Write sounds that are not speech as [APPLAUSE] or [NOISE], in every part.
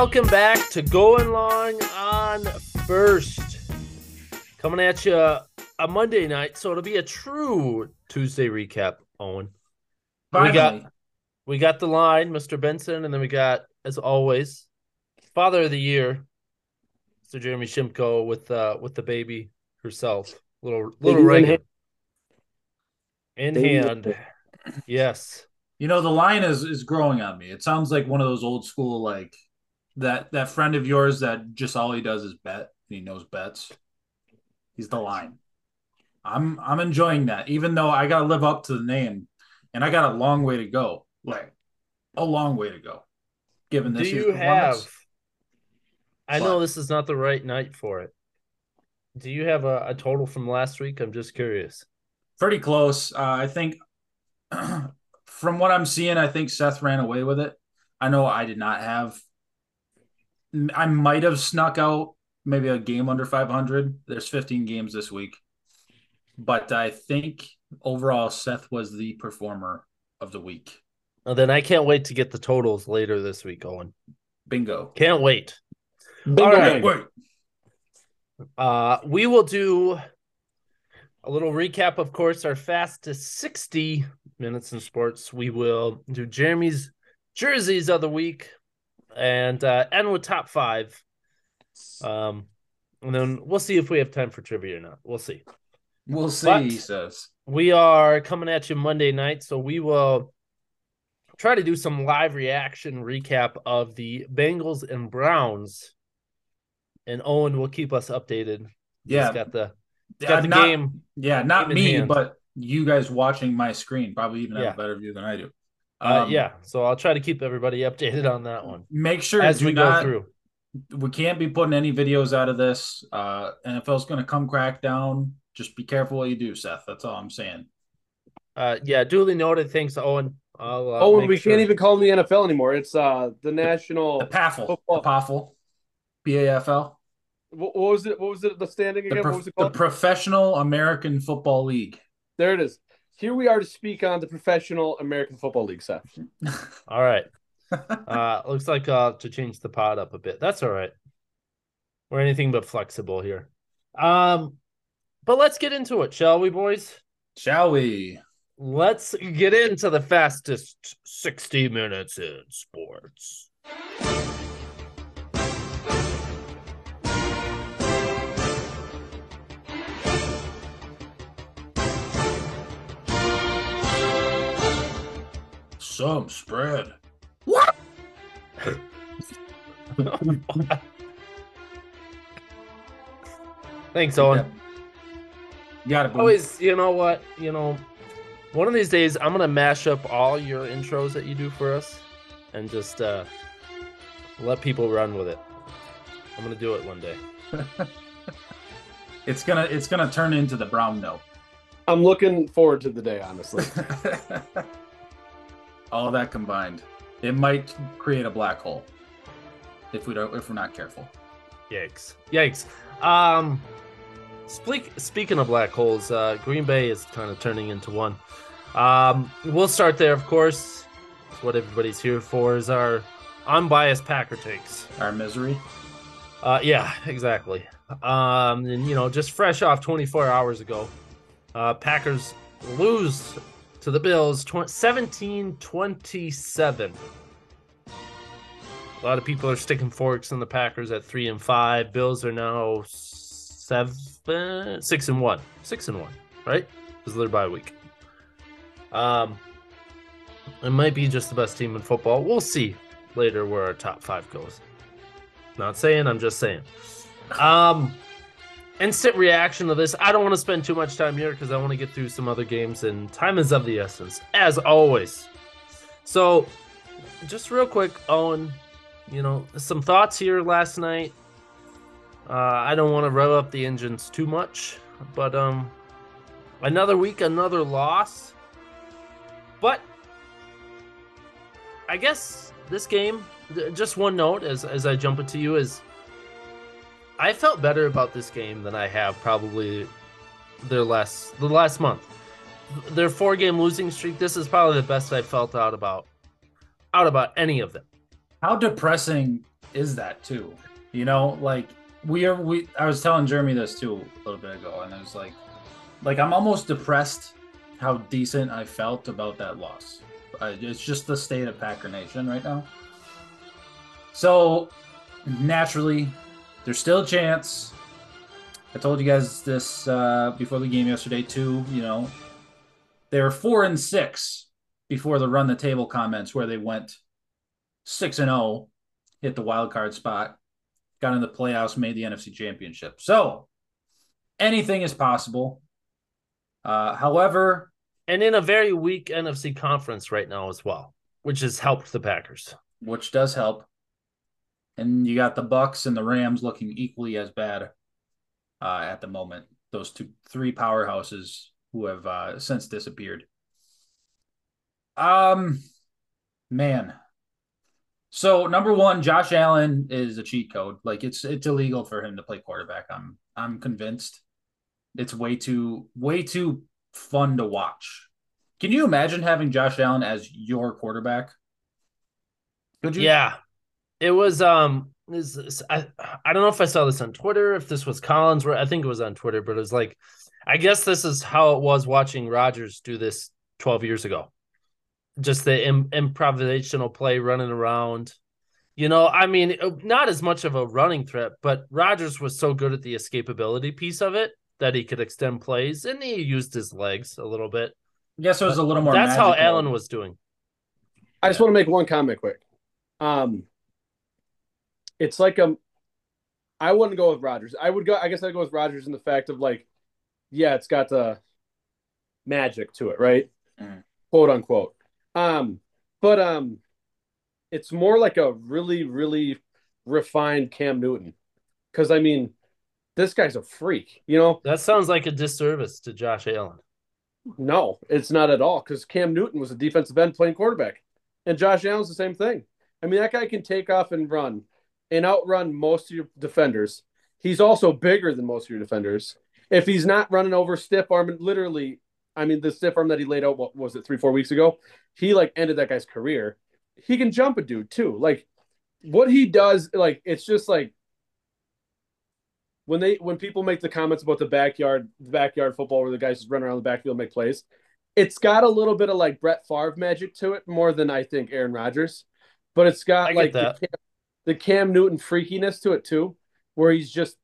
Welcome back to Going Long on First. Coming at you a Monday night, so it'll be a true Tuesday recap, Owen. Finally. We got we got the line, Mr. Benson, and then we got, as always, Father of the Year, Mr. Jeremy Shimko with uh with the baby herself. Little little in hand. In hand. Yes. You know, the line is is growing on me. It sounds like one of those old school like that that friend of yours that just all he does is bet. and He knows bets. He's the line. I'm I'm enjoying that, even though I gotta live up to the name, and I got a long way to go. Like a long way to go. Given Do this year's you have. I know this is not the right night for it. Do you have a, a total from last week? I'm just curious. pretty close. Uh, I think [CLEARS THROAT] from what I'm seeing, I think Seth ran away with it. I know I did not have. I might have snuck out maybe a game under 500. There's 15 games this week, but I think overall Seth was the performer of the week. Well, then I can't wait to get the totals later this week, Owen. Bingo. Can't wait. Bingo All right. Wait, Uh, we will do a little recap, of course, our fastest 60 minutes in sports. We will do Jeremy's jerseys of the week and uh, end with top five. Um, and then we'll see if we have time for trivia or not. We'll see. we'll see. But- he says. We are coming at you Monday night, so we will try to do some live reaction recap of the Bengals and Browns. And Owen will keep us updated. Yeah, He's got the, he's Uh, got the not- game. Yeah, not me, but you guys watching my screen probably even have Yeah. a better view than I do. Uh, Um, yeah, so I'll try to keep everybody updated on that one Make sure as we not, go through. we can't be putting any videos out of this. Uh, NFL's going to come crack down. Just be careful what you do, Seth. That's all I'm saying. Uh, yeah, duly noted. Thanks, Owen. I'll, uh, Oh, we sure- can't even call them the NFL anymore. It's uh the national. The PAFL, Football. the PAFL, PAFL, What, what was it? What was it? The standing the, again? prof- what was it called? the? Professional American Football League. there it is. Here we are to speak on the professional American Football League, Seth. [LAUGHS] All right. Uh, looks like uh to change the pod up a bit. That's all right. We're anything but flexible here. Um, but let's get into it, shall we, boys? Shall we? Let's get into the fastest 60 minutes in sports. Some spread. What? [LAUGHS] Thanks, Owen. Yep. You got it. boom. Always, you know what? You know, one of these days I'm gonna mash up all your intros that you do for us and just uh let people run with it. I'm gonna do it one day. [LAUGHS] It's gonna it's gonna turn into the brown note. I'm looking forward to the day, honestly. [LAUGHS] All that combined, it might create a black hole if we don't if we're not careful. Yikes. Yikes. Um speak, speaking of black holes, uh Green Bay is kind of turning into one. Um we'll start there, of course. It's what everybody's here for is our unbiased Packer takes. Our misery. Uh, yeah, exactly. Um, and you know, just fresh off 24 hours ago, uh, Packers lose to the Bills 17 27. A lot of people are sticking forks in the Packers at three and five. Bills are now seven, six and one, six and one, right? Because their bye week. Um, it might be just the best team in football. We'll see later where our top five goes. Not saying, I'm just saying. Um, instant reaction to this. I don't want to spend too much time here because I want to get through some other games, and time is of the essence, as always. So, just real quick, Owen, you know, some thoughts here last night. Uh, I don't want to rev up the engines too much, but um, another week, another loss. But I guess this game, just one note as as I jump it to you is, I felt better about this game than I have probably their last the last month. Their four game losing streak. This is probably the best I felt out about out about any of them. How depressing is that too? You know, like we are we I was telling Jeremy this too a little bit ago, and I was like like I'm almost depressed how decent I felt about that loss. Uh, it's just the state of Packer Nation right now. So naturally, there's still a chance. I told you guys this uh, before the game yesterday too. You know, they were four and six before the run the table comments where they went six and zero, oh, hit the wild card spot, got in the playoffs, made the NFC Championship. So anything is possible. Uh, however, and in a very weak NFC conference right now as well, which has helped the Packers. Which does help. And you got the Bucs and the Rams looking equally as bad uh, at the moment. Those two, three powerhouses who have uh, since disappeared. Um, man. So number one, Josh Allen is a cheat code. Like it's it's illegal for him to play quarterback. I'm I'm convinced. It's way too way too fun to watch. Can you imagine having Josh Allen as your quarterback? Could you? Yeah. It was um is I I don't know if I saw this on Twitter, if this was Collins, I think it was on Twitter, but it was like I guess this is how it was watching Rodgers do this 12 years ago. Just the Im- improvisational play running around. You know, I mean, not as much of a running threat, but Rodgers was so good at the escapability piece of it that he could extend plays and he used his legs a little bit. Yes, it was a little more. That's magical. how Allen was doing. I just want to make one comment quick. Um, it's like um, I wouldn't go with Rodgers. I would go. I guess I'd go with Rodgers in the fact of like, yeah, it's got the magic to it, right? Mm. Quote unquote. Um, but um, it's more like a really, really refined Cam Newton. Because I mean, this guy's a freak. You know, that sounds like a disservice to Josh Allen. No, it's not at all. Because Cam Newton was a defensive end playing quarterback, and Josh Allen's the same thing. I mean, that guy can take off and run and outrun most of your defenders. He's also bigger than most of your defenders. If he's not running over stiff arm, literally, I mean, the stiff arm that he laid out, what was it, three, four weeks ago? He like ended that guy's career. He can jump a dude too. Like what he does, like it's just like when they when people make the comments about the backyard the backyard football where the guys just run around the backfield make plays, it's got a little bit of like Brett Favre magic to it more than I think Aaron Rodgers, but it's got like the the Cam Newton freakiness to it too, where he's just,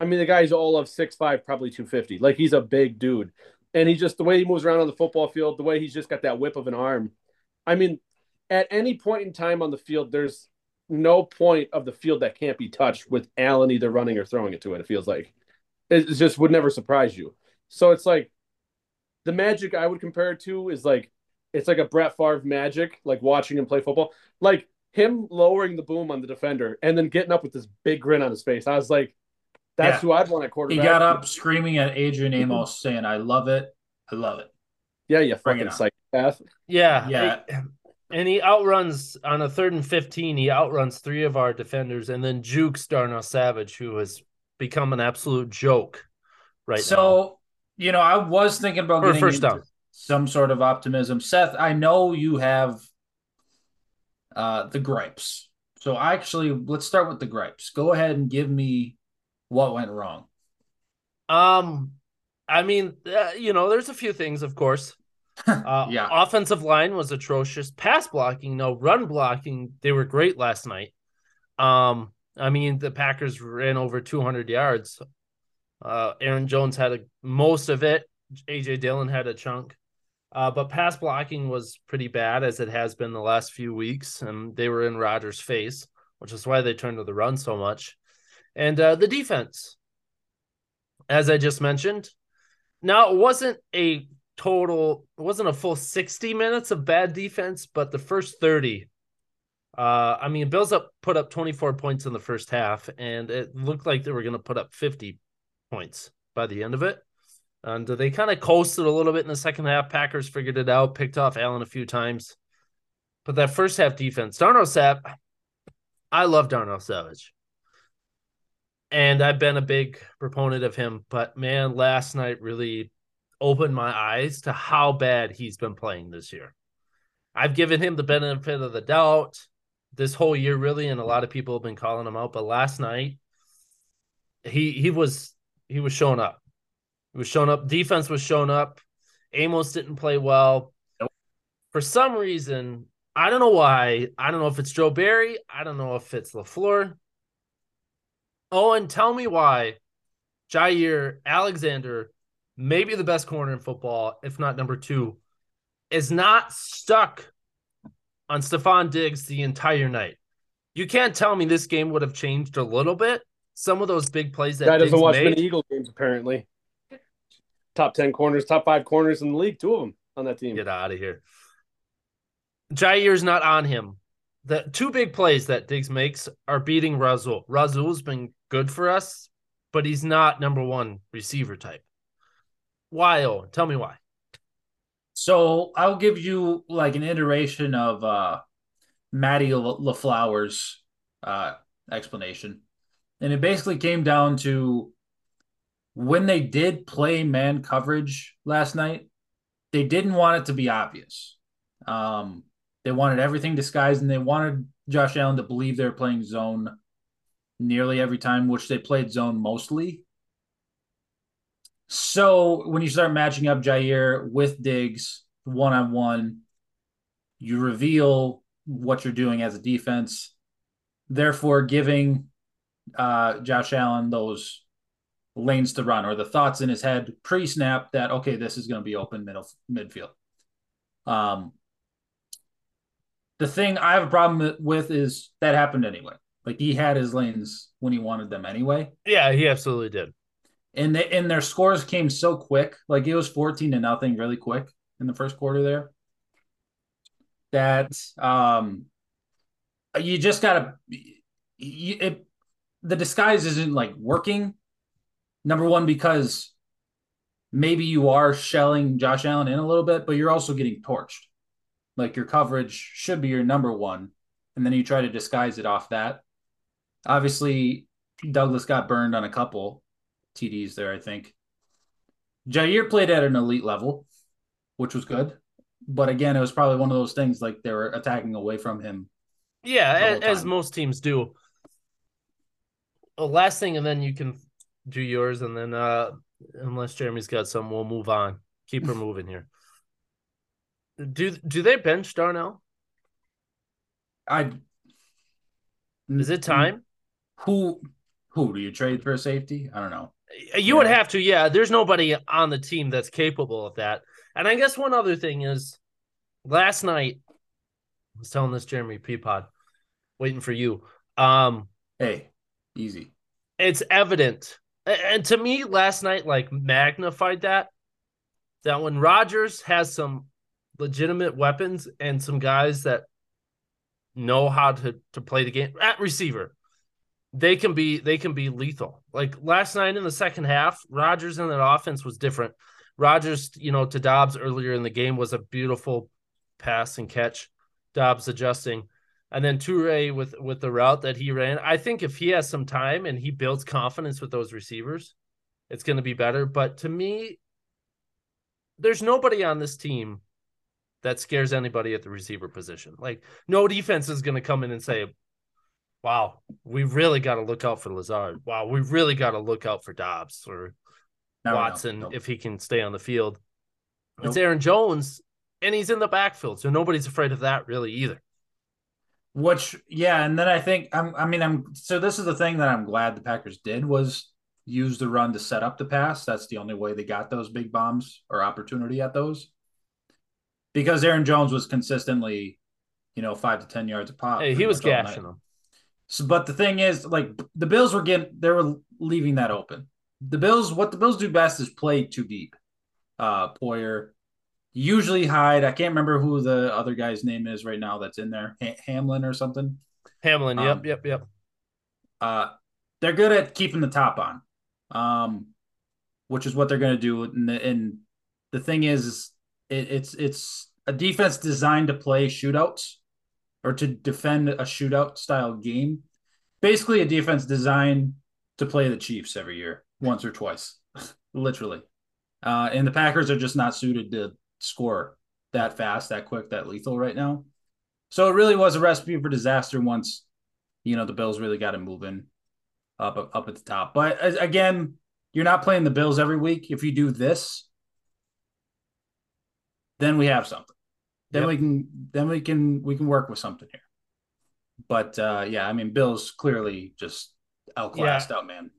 I mean the guy's all of six five, probably two fifty, like he's a big dude, and he just the way he moves around on the football field, the way he's just got that whip of an arm. I mean, at any point in time on the field, there's no point of the field that can't be touched with Allen either running or throwing it to it. It feels like it just would never surprise you. So it's like the magic I would compare it to is like it's like a Brett Favre magic, like watching him play football, like him lowering the boom on the defender and then getting up with this big grin on his face. I was like, that's yeah. who I'd want at quarterback. He got up screaming at Adrian mm-hmm. Amos, saying, "I love it, I love it." Yeah, you fucking psychopath. Yeah, yeah and he outruns on a third and 15 he outruns three of our defenders and then jukes darnell savage who has become an absolute joke right so now. you know i was thinking about getting first down some sort of optimism seth i know you have uh the gripes so I actually let's start with the gripes go ahead and give me what went wrong um i mean uh, you know there's a few things of course [LAUGHS] uh, yeah. Offensive line was atrocious. Pass blocking, no run blocking. They were great last night. Um, I mean, the Packers ran over 200 yards. Uh, Aaron Jones had a, most of it. AJ Dillon had a chunk. Uh, but pass blocking was pretty bad as it has been the last few weeks, and they were in Rodgers' face, which is why they turned to the run so much. And uh, the defense, as I just mentioned, now it wasn't a total it wasn't a full 60 minutes of bad defense but the first 30 uh i mean bills up put up 24 points in the first half and it looked like they were going to put up 50 points by the end of it and they kind of coasted a little bit in the second half packers figured it out picked off allen a few times but that first half defense darnell sapp i love darnell savage and i've been a big proponent of him but man last night really opened my eyes to how bad he's been playing this year. I've given him the benefit of the doubt this whole year, really, and a lot of people have been calling him out. But last night, he he was he was showing up. He was showing up. Defense was showing up. Amos didn't play well. Nope. For some reason, I don't know why. I don't know if it's Joe Barry. I don't know if it's LaFleur. Oh, and tell me why Jaire Alexander, maybe the best corner in football, if not number two, is not stuck on Stefon Diggs the entire night. You can't tell me this game would have changed a little bit. Some of those big plays that doesn't Diggs watch made, many Eagle games apparently. Top ten corners, top five corners in the league, two of them on that team. Get out of here. Jaire's not on him. The two big plays that Diggs makes are beating Rasul. Rasul's been good for us, but he's not number one receiver type. Why, oh, tell me why. So I'll give you like an iteration of uh Matty La- LaFleur's uh explanation. And it basically came down to when they did play man coverage last night, they didn't want it to be obvious. Um they wanted everything disguised and they wanted Josh Allen to believe they were playing zone nearly every time, which they played zone mostly. So when you start matching up Jaire with Diggs one on one, you reveal what you're doing as a defense, therefore giving uh, Josh Allen those lanes to run or the thoughts in his head pre-snap that okay, this is going to be open middle midfield. Um, the thing I have a problem with is that happened anyway. Like he had his lanes when he wanted them anyway Yeah, he absolutely did. and they, and their scores came so quick. Like it was fourteen to nothing, really quick in the first quarter there. That um, you just gotta, you, it, the disguise isn't like working. Number one, because maybe you are shelling Josh Allen in a little bit, but you're also getting torched. Like your coverage should be your number one, and then you try to disguise it off that. Obviously, Douglas got burned on a couple TDs there, I think. Jaire played at an elite level, which was good. But again, it was probably one of those things like they were attacking away from him. Yeah, as most teams do. The last thing, and then you can do yours, and then uh unless Jeremy's got some, we'll move on. Keep her [LAUGHS] moving here. Do do they bench Darnell? I Is it time? Who who do you trade for a safety? I don't know. You would have to, yeah. There's nobody on the team that's capable of that. And I guess one other thing is last night, I was telling this Jeremy Peapod, waiting for you. Um, Hey, easy. it's evident. And to me, last night, like magnified that. That when Rodgers has some legitimate weapons and some guys that know how to, to play the game at receiver, they can be they can be lethal. Like last night in the second half, Rodgers in that offense was different. Rodgers, you know, to Doubs earlier in the game was a beautiful pass and catch. Doubs adjusting. And then Toure with with the route that he ran. I think if he has some time and he builds confidence with those receivers, it's going to be better. But to me, there's nobody on this team that scares anybody at the receiver position. Like no defense is going to come in and say, "Wow, we really got to look out for Lazard. Wow, we really got to look out for Doubs or Now we know. Watson if he can stay on the field." It's Aaron Jones, and he's in the backfield, so nobody's afraid of that really either. Which yeah, and then I think I'm I mean I'm so this is the thing that I'm glad the Packers did was use the run to set up the pass. That's the only way they got those big bombs or opportunity at those. Because Aaron Jones was consistently, you know, five to ten yards a pop. Hey, he was much all night. gashing them. So, but the thing is, like the Bills were getting, they were leaving that open. The Bills, what the Bills do best is play too deep. Uh, Poyer, usually hide. I can't remember who the other guy's name is right now. That's in there, ha- Hamlin or something. Hamlin, yep, Um, yep, yep. Uh, they're good at keeping the top on, um, which is what they're going to do. And the, and the thing is, it, it's it's a defense designed to play shootouts or to defend a shootout style game. Basically, a defense designed to play the Chiefs every year, once or twice, [LAUGHS] literally. Uh, and the Packers are just not suited to score that fast, that quick, that lethal right now. So it really was a recipe for disaster once, you know, the Bills really got it moving up up at the top. But again, you're not playing the Bills every week. If you do this, then we have something. Then yep. we can then we can we can work with something here. But uh yeah, I mean Bills clearly just outclassed yeah. out, man.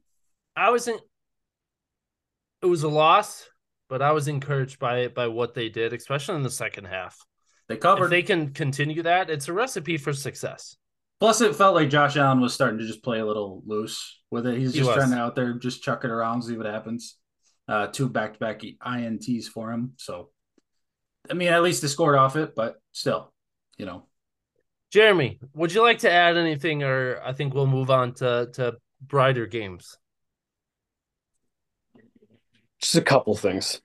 I wasn't it was a loss, but I was encouraged by by what they did, especially in the second half. They covered. If they can continue that, it's a recipe for success. Plus, it felt like Josh Allen was starting to just play a little loose with it. He's just he trying to out there, just chuck it around, see what happens. Uh, two back to back ints for him. So, I mean, at least they scored off it, but still, you know. Jeremy, would you like to add anything, or I think we'll move on to to brighter games. Just a couple things.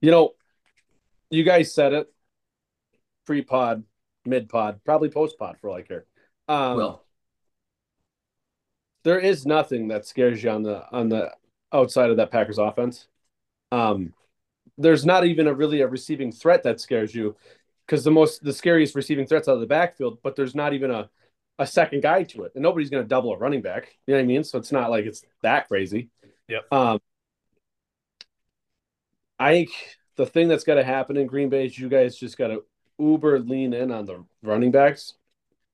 You know, you guys said it pre pod, mid pod, probably post pod for all I care. Um, well, there is nothing that scares you on the on the outside of that Packers offense. Um, there's not even a really a receiving threat that scares you because the most the scariest receiving threats out of the backfield, but there's not even a a second guy to it, and nobody's going to double a running back. You know what I mean? So it's not like it's that crazy. Yep. Um, I think the thing that's got to happen in Green Bay is you guys just got to uber lean in on the running backs.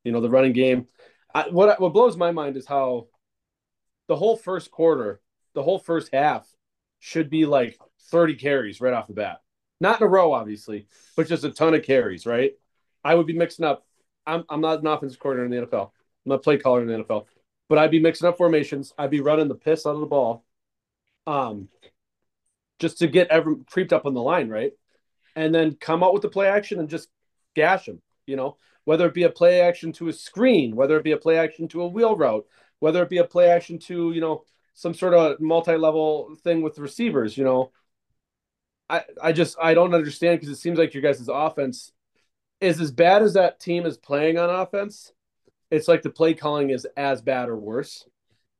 You know, the running game. I, what what blows my mind is how the whole first quarter, the whole first half, should be like 30 carries right off the bat. Not in a row, obviously, but just a ton of carries, right? I would be mixing up. I'm, I'm not an offensive coordinator in the NFL. I'm a play caller in the NFL, but I'd be mixing up formations. I'd be running the piss out of the ball, um, just to get every creeped up on the line, right? And then come out with the play action and just gash them. You know, whether it be a play action to a screen, whether it be a play action to a wheel route, whether it be a play action to you know some sort of multi-level thing with the receivers. You know, I I just I don't understand because it seems like your guys' offense is as bad as that team is playing on offense. It's like the play calling is as bad or worse.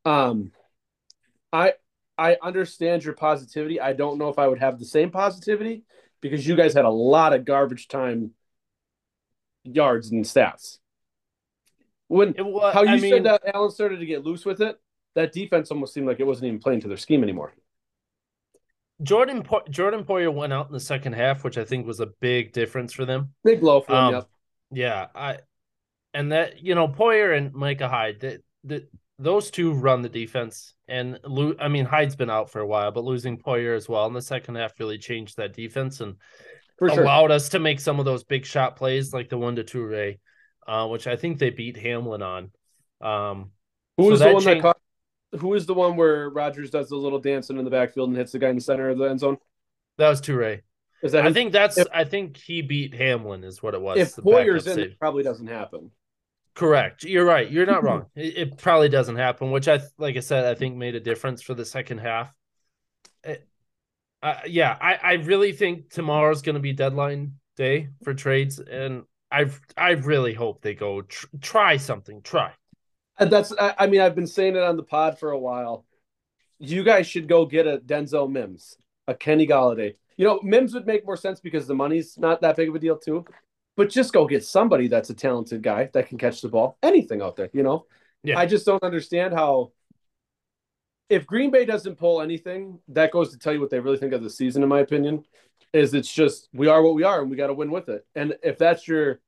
Um, I I understand your positivity. I don't know if I would have the same positivity because you guys had a lot of garbage time yards and stats. When was, how you I said mean, that Allen started to get loose with it, that defense almost seemed like it wasn't even playing to their scheme anymore. Jordan Jordan Poyer went out in the second half, which I think was a big difference for them. Big blow for them. Um, yep. Yeah, I and that you know Poyer and Micah Hyde that that those two run the defense, and I mean Hyde's been out for a while, but losing Poyer as well in the second half really changed that defense and for allowed us to make some of those big shot plays like the one to Toure, uh, which I think they beat Hamlin on. Um, who was so the one changed... that caught? Who is the one where Rodgers does the little dancing in the backfield and hits the guy in the center of the end zone? That was Toure. Is that I think that's if, I think he beat Hamlin is what it was. If Poyer's in, it probably doesn't happen. Correct. You're right. You're not wrong. [LAUGHS] It, it, probably doesn't happen, which I like I said I think made a difference for the second half. It, uh, yeah, I, I really think tomorrow's going to be deadline day for trades, and I I really hope they go tr- try something. Try. And that's I mean I've been saying it on the pod for a while. You guys should go get a Denzel Mims, a Kenny Golladay. You know Mims would make more sense because the money's not that big of a deal too. But just go get somebody that's a talented guy that can catch the ball. Anything out there, you know. Yeah. I just don't understand how if Green Bay doesn't pull anything, that goes to tell you what they really think of the season, in my opinion. Is it's just we are what we are and we got to win with it. And if that's your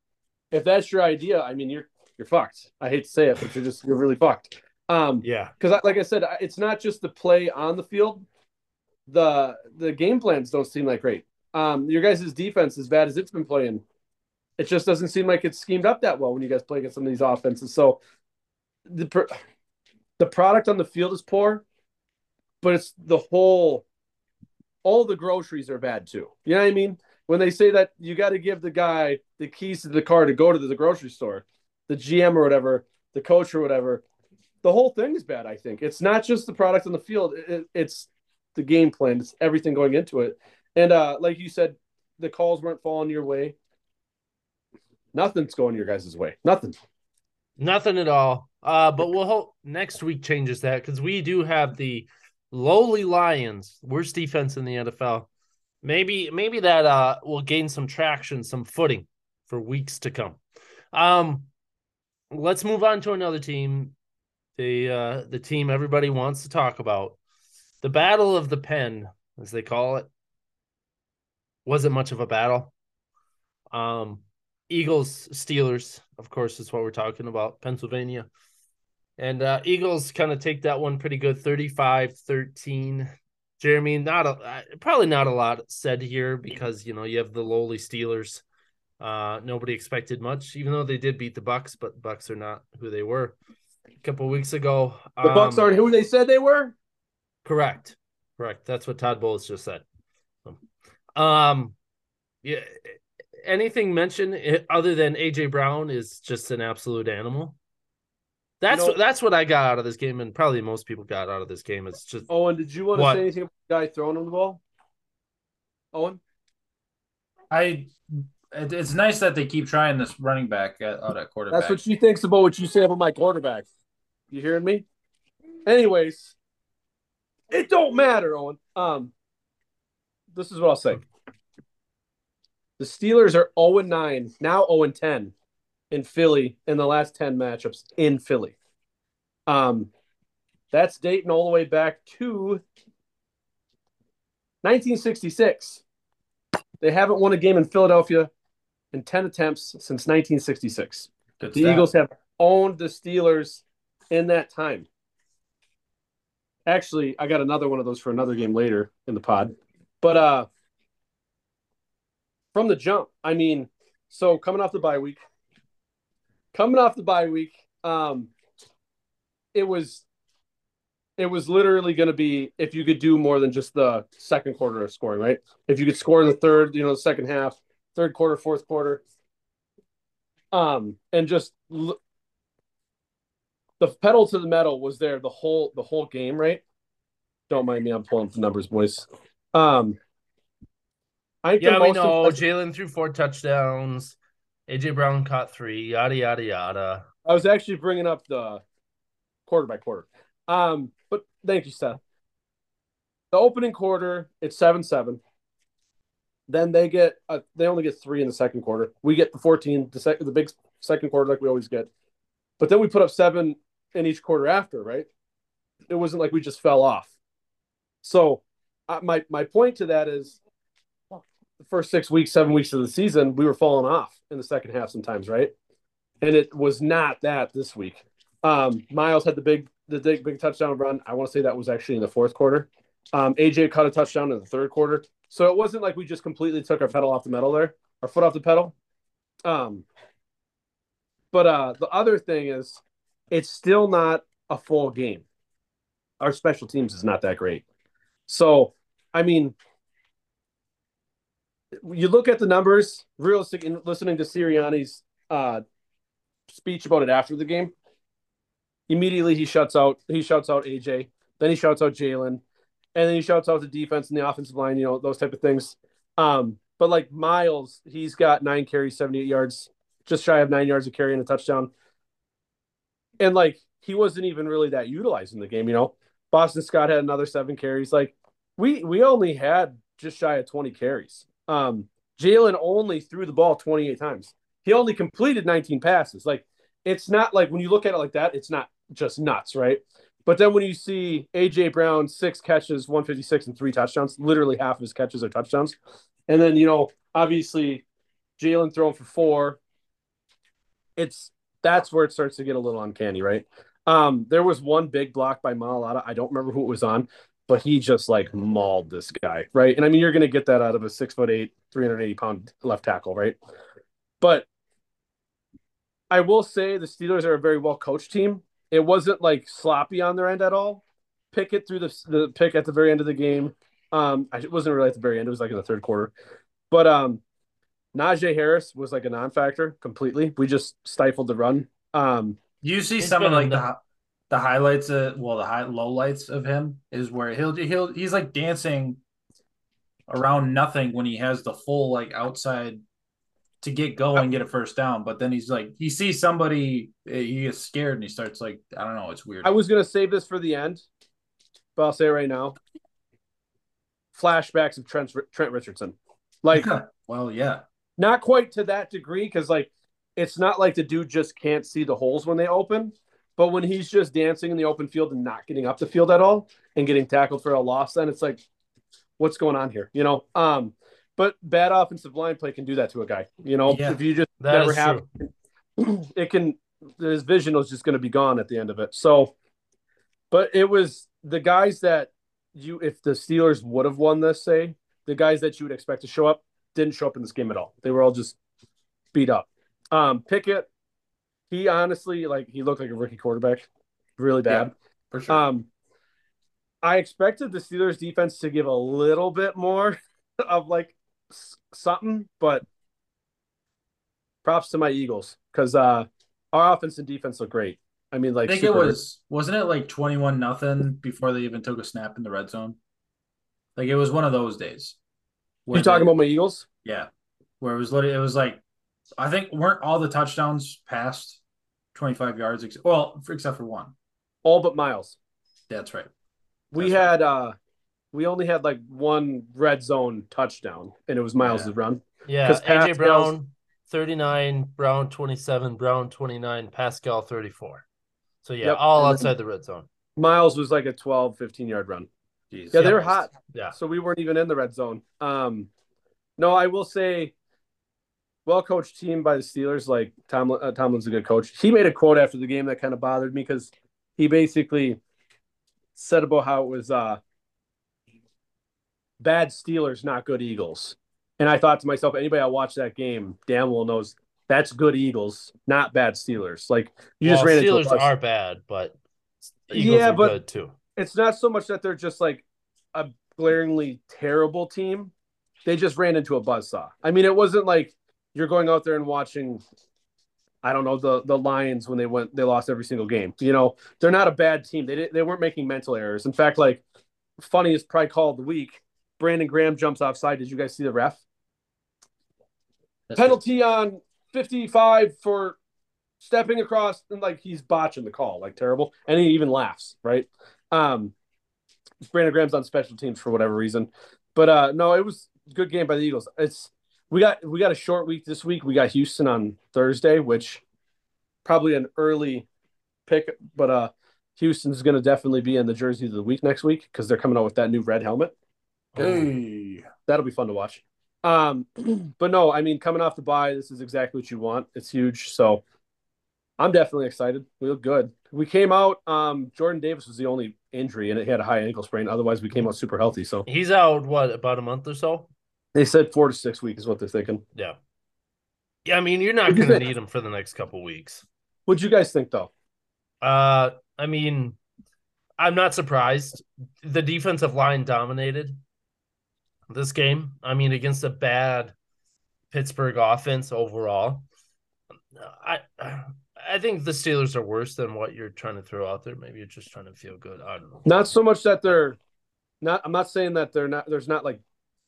if that's your idea, I mean you're you're fucked. I hate to say it, but you're just you're really fucked. Um, yeah, because like I said, it's not just the play on the field. The the game plans don't seem like great. Um, your guys' defense, as bad as it's been playing, it just doesn't seem like it's schemed up that well when you guys play against some of these offenses. So the the product on the field is poor but it's the whole all the groceries are bad too. You know what I mean? When they say that you got to give the guy the keys to the car to go to the grocery store, the GM or whatever, the coach or whatever, the whole thing is bad. I think it's not just the product on the field; it, it's the game plan. It's everything going into it. And uh, like you said, the calls weren't falling your way. Nothing's going your guys' way. Nothing. Nothing at all. Uh, but we'll hope next week changes that because we do have the lowly Lions, worst defense in the NFL. Maybe maybe that uh will gain some traction, some footing for weeks to come. Um, let's move on to another team. The uh, the team everybody wants to talk about, the Battle of the Pen, as they call it. Wasn't much of a battle. Um, Eagles, Steelers, of course, is what we're talking about. Pennsylvania. And uh, Eagles kind of take that one pretty good 35 13. Jeremy, not a, probably not a lot said here because, you know, you have the lowly Steelers. Uh, nobody expected much, even though they did beat the Bucs, but Bucs are not who they were a couple weeks ago. The Bucs Um, aren't who they said they were. Correct. Correct. That's what Todd Bowles just said. Um, yeah. Anything mentioned eh, other than AJ Brown is just an absolute animal. That's You know- that's what I got out of this game, and probably most people got out of this game. It's just Owen, did you want to What? say anything about the guy throwing him the ball? Owen, I. It, it's nice that they keep trying this running back at, out at quarterback. that's what she thinks about what you say about my quarterback. You hearing me? Anyways, it don't matter, Owen. Um, this is what I'll say. The Steelers are 0 9, now 0 10 in Philly in the last 10 matchups in Philly. Um, that's dating all the way back to 1966. They haven't won a game in Philadelphia in 10 attempts since 1966. Good The stat. Eagles have owned the Steelers in that time. Actually, I got another one of those for another game later in the pod. But uh from the jump, I mean, so coming off the bye week, coming off the bye week, um it was it was literally going to be if you could do more than just the second quarter of scoring, right? If you could score in the third, you know, the second half, third quarter, fourth quarter, um, and just l- the pedal to the metal was there the whole the whole game, right? Don't mind me, I'm pulling up the numbers, boys. Um, I think yeah, we know impressive- Jalen threw four touchdowns. AJ Brown caught three. Yada yada yada. I was actually bringing up the quarter by quarter. Um, but thank you, Seth. The opening quarter, it's seven seven. Then they get uh, they only get three in the second quarter. We get the fourteen, the second, the big second quarter like we always get. But then we put up seven in each quarter after, right? It wasn't like we just fell off. So, uh, my my point to that is, the first six weeks, seven weeks of the season, we were falling off in the second half sometimes, right? And it was not that this week. Um, Miles had the big the big big touchdown run. I want to say that was actually in the fourth quarter. Um, AJ caught a touchdown in the third quarter. So it wasn't like we just completely took our pedal off the metal there, our foot off the pedal. Um, but uh, the other thing is, it's still not a full game. Our special teams is not that great. So, I mean, you look at the numbers, realistic, and listening to Sirianni's uh, speech about it after the game. Immediately, he shuts out. He shouts out AJ. Then he shouts out Jalen, and then he shouts out the defense and the offensive line. You know those type of things. Um, but like Miles, he's got nine carries, seventy-eight yards, just shy of nine yards of carry and a touchdown. And like he wasn't even really that utilized in the game. You know, Boston Scott had another seven carries. Like we we only had just shy of twenty carries. Um, Jalen only threw the ball twenty-eight times. He only completed nineteen passes. Like it's not like when you look at it like that, it's not just nuts, right? But then when you see AJ Brown six catches, 156 and three touchdowns, literally half of his catches are touchdowns. And then, you know, obviously Jalen throwing for four. It's that's where it starts to get a little uncanny, right? Um, there was one big block by Mailata. I don't remember who it was on, but he just like mauled this guy, right? And I mean, you're gonna get that out of a six foot eight, 380 pound left tackle, right? But I will say the Steelers are a very well coached team. It wasn't like sloppy on their end at all. Pickett threw the the pick at the very end of the game. Um, it wasn't really at the very end. It was like in the third quarter. But um, Najee Harris was like a non-factor completely. We just stifled the run. Um, You see He's some of been like in the the- hi- the highlights, of well, the high low lights of him is where he'll he'll he's like dancing around nothing when he has the full like outside to get going, get a first down. But then he's like, he sees somebody, eh, he gets scared and he starts like, I don't know, it's weird. I was gonna save this for the end, but I'll say it right now. Flashbacks of Trent Trent Richardson, like [LAUGHS] well, yeah, Not quite to that degree, because like it's not like the dude just can't see the holes when they open, but when he's just dancing in the open field and not getting up the field at all and getting tackled for a loss, then it's like, what's going on here? You know? Um, but bad offensive line play can do that to a guy. You know, Yeah. if you just That never is have true. it can his vision was just going to be gone at the end of it. So, but it was the guys that you, if the Steelers would have won this, say the guys that you would expect to show up didn't show up in this game at all. They were all just beat up. Um, Pickett, he honestly like he looked like a rookie quarterback, really bad. Yeah, for sure. Um, I expected the Steelers defense to give a little bit more [LAUGHS] of like something, but props to my Eagles because uh, our offense and defense look great. I mean, like I think super... it was wasn't it like twenty one nothing before they even took a snap in the red zone. Like it was one of those days. You talking they, about my Eagles? Yeah, where it was literally it was like I think weren't all the touchdowns passed 25 yards, ex- well, for, except for one. All but Miles. That's right. That's we had right. uh we only had like one red zone touchdown, and it was Miles' yeah. run. Yeah, AJ Pascal's... Brown 39, Brown 27, Brown 29, Pascal 34. So yeah, yep. all and outside the red zone. Miles was like a 12, 15 yard run. Jeez. Yeah, they were hot. Yeah. So we weren't even in the red zone. Um no, I will say well coached team by the Steelers. Like Tomlin, uh, Tomlin's a good coach. He made a quote after the game that kind of bothered me because he basically said about how it was uh, bad Steelers, not good Eagles. And I thought to myself, anybody I watched that game, damn well knows that's good Eagles, not bad Steelers. Like you just Well, ran into a Steelers bus. are bad, but Eagles Yeah, are but- good too. it's not so much that they're just like a glaringly terrible team. They just ran into a buzzsaw. I mean, it wasn't like you're going out there and watching, I don't know, the the Lions when they went they lost every single game. You know, they're not a bad team. They didn't, they weren't making mental errors. In fact, like funniest probably call of the week, Brandon Graham jumps offside. Did you guys see the ref? That's Penalty on 55 for stepping across and like he's botching the call, like terrible. And he even laughs, right? Um Brandon Graham's on special teams for whatever reason. But uh no, it was good game by the Eagles. It's we got we got a short week this week. We got Houston on Thursday, which probably an early pick, but uh Houston's going to definitely be in the jersey of the week next week because they're coming out with that new red helmet. Hey. That'll be fun to watch. Um, [CLEARS THROAT] but no, I mean, coming off the bye, this is exactly what you want. It's huge. So I'm definitely excited. We look good. We came out. Um, Jordan Davis was the only injury, and it had a high ankle sprain. Otherwise, we came out super healthy. So He's out what about a month or so? They said four to six weeks is what they're thinking. Yeah. Yeah, I mean, you're not going to need him for the next couple weeks. What'd you guys think, though? Uh, I mean, I'm not surprised. The defensive line dominated this game. I mean, against a bad Pittsburgh offense overall. I I think the Steelers are worse than what you're trying to throw out there. Maybe you're just trying to feel good. I don't know. Not so much that they're not. I'm not saying that they're not. There's not like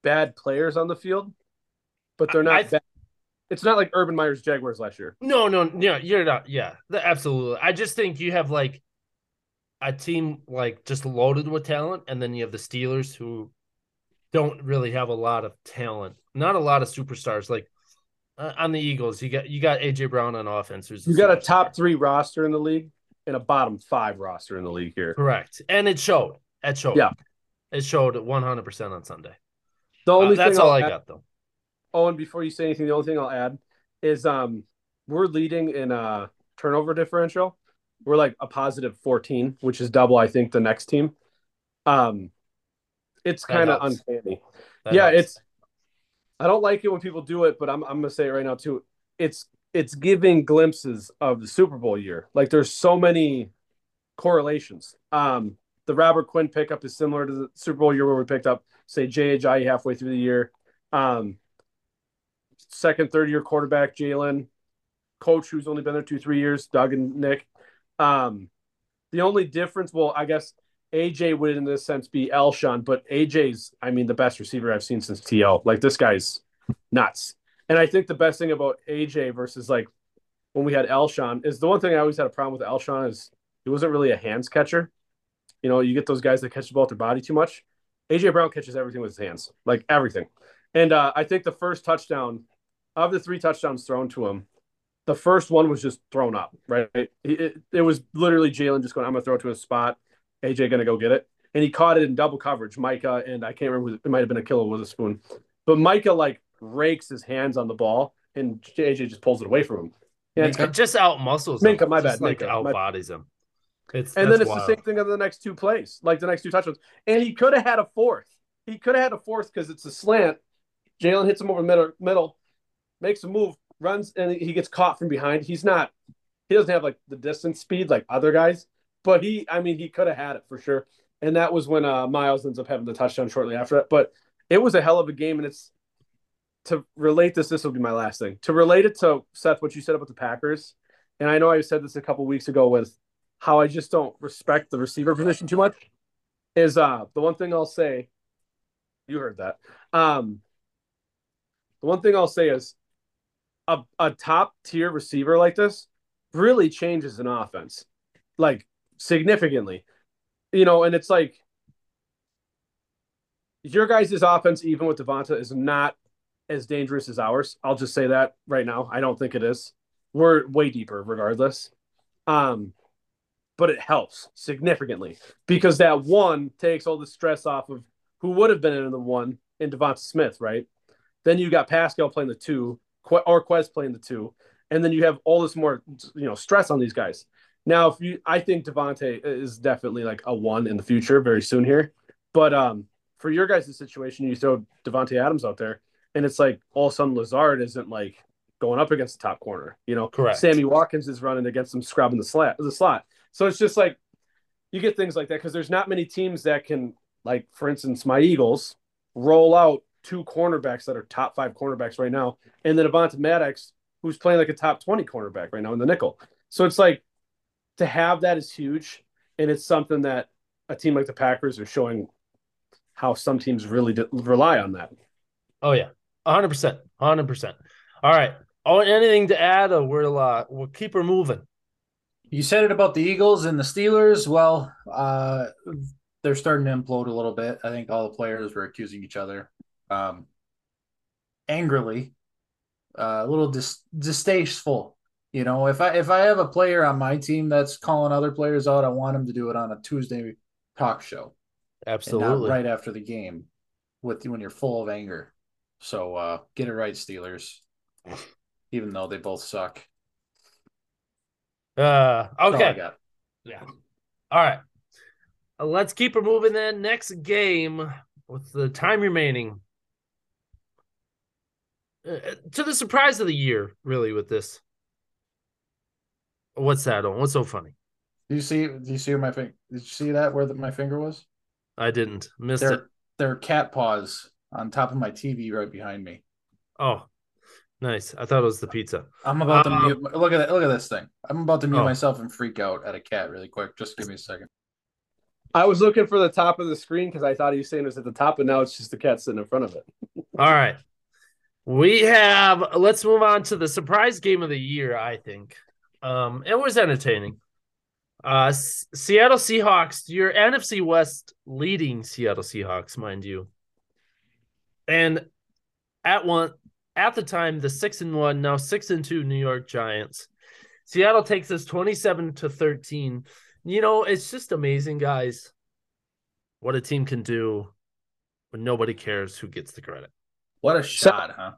bad players on the field, but they're not. I- bad. It's not like Urban Meyer's Jaguars last year. No, no, yeah, you're not. Yeah, absolutely. I just think you have like a team like just loaded with talent, and then you have the Steelers who don't really have a lot of talent, not a lot of superstars. Like uh, on the Eagles, you got you got AJ Brown on offense, who's You got a top three roster in the league and a bottom five roster in the league here. correct, and it showed. It showed. Yeah. it showed 100 percent on Sunday. The Uh, only that's thing all I'll I add- got though. Oh, and before you say anything, the only thing I'll add is um we're leading in uh turnover differential. We're like a positive 14, which is double, I think, the next team. Um it's kind of uncanny. That yeah, helps. it's I don't like it when people do it, but I'm I'm gonna say it right now too. It's it's giving glimpses of the Super Bowl year. Like there's so many correlations. Um the Robert Quinn pickup is similar to the Super Bowl year where we picked up, say, Ajayi halfway through the year. Um, second, third year quarterback, Jalen, coach who's only been there two, three years, Doug and Nick. Um, the only difference, well, I guess AJ would in this sense be Alshon, but AJ's, I mean, the best receiver I've seen since TL. Like this guy's nuts. And I think the best thing about AJ versus like when we had Alshon is the one thing I always had a problem with Alshon is he wasn't really a hands catcher. You know, you get those guys that catch the ball with their body too much. AJ Brown catches everything with his hands, like everything. And uh, I think the first touchdown of the three touchdowns thrown to him, the first one was just thrown up, right? It, it, it was literally Jalen just going, I'm going to throw it to a spot. AJ going to go get it. And he caught it in double coverage. Minkah, and I can't remember, it might have been Ahkello Witherspoon. But Minkah, like, rakes his hands on the ball, and AJ just pulls it away from him. Yeah, it's just out muscles. Minkah, my just bad. Like Minkah, out bodies him. It's And then it's wild. the same thing on the next two plays, like the next two touchdowns. And he could have had a fourth. He could have had a fourth because it's a slant. Jalen hits him over middle, middle, makes a move, runs, and he gets caught from behind. He's not, he doesn't have like the distance speed like other guys, but he, I mean, he could have had it for sure. And that was when uh, Miles ends up having the touchdown shortly after that. But it was a hell of a game. And it's to relate this, this will be my last thing. To relate it to Seth, what you said about the Packers. And I know I said this a couple weeks ago with how I just don't respect the receiver position too much is uh the one thing I'll say you heard that. Um the one thing I'll say is a, a top tier receiver like this really changes an offense like significantly. You know, and it's like your guys' offense, even with Devonta, is not as dangerous as ours. I'll just say that right now. I don't think it is. We're way deeper regardless. Um, but it helps significantly because that one takes all the stress off of who would have been in the one in Devonta Smith, right? Then you got Pascal playing the two, or Quez playing the two, and then you have all this more, you know, stress on these guys. Now, if you, I think DeVonta is definitely like a one in the future, very soon here. But um, for your guys' situation, you throw Davante Adams out there, and it's like all of a sudden Lazard isn't like going up against the top corner. You know, Correct. Sammy Watkins is running against him, scrubbing the slot. The slot. So it's just like you get things like that because there's not many teams that can, like for instance, my Eagles roll out two cornerbacks that are top five cornerbacks right now, and then Avonte Maddox, who's playing like a top twenty cornerback right now in the nickel. So it's like to have that is huge, and it's something that a team like the Packers are showing how some teams really de- rely on that. Oh yeah, hundred percent, hundred percent. All right. Oh, anything to add? Or we'll uh, we'll keep her moving. You said it about the Eagles and the Steelers. Well, uh, they're starting to implode a little bit. I think all the players were accusing each other um, angrily, uh, a little dis- distasteful. You know, if I if I have a player on my team that's calling other players out, I want him to do it on a Tuesday talk show, Absolutely. not right after the game, with when you're full of anger. So uh, get it right, Steelers. Even though they both suck. Uh, That's all okay. Yeah. All right. Uh, let's keep her moving then. Next game with the time remaining. Uh, to the surprise of the year, really, with this. What's that on? What's so funny? Do you see? Do you see my finger? Did you see that where the, my finger was? I didn't. Missed it. There, there are cat paws on top of my TV right behind me. Oh, nice. I thought it was the pizza. I'm about Um, to mute. Look at that! Look at this thing. I'm about to mute Oh. myself and freak out at a cat really quick. Just give me a second. I was looking for the top of the screen because I thought he was saying it was at the top, and now it's just the cat sitting in front of it. All right. We have let's move on to the surprise game of the year, I think. Um it was entertaining. Uh S- Seattle Seahawks, your NFC West leading Seattle Seahawks, mind you. And at one at the time the 6 and 1, now 6 and 2 New York Giants. Seattle takes us 27 to 13. You know, it's just amazing, guys, what a team can do when nobody cares who gets the credit. What a shot, huh?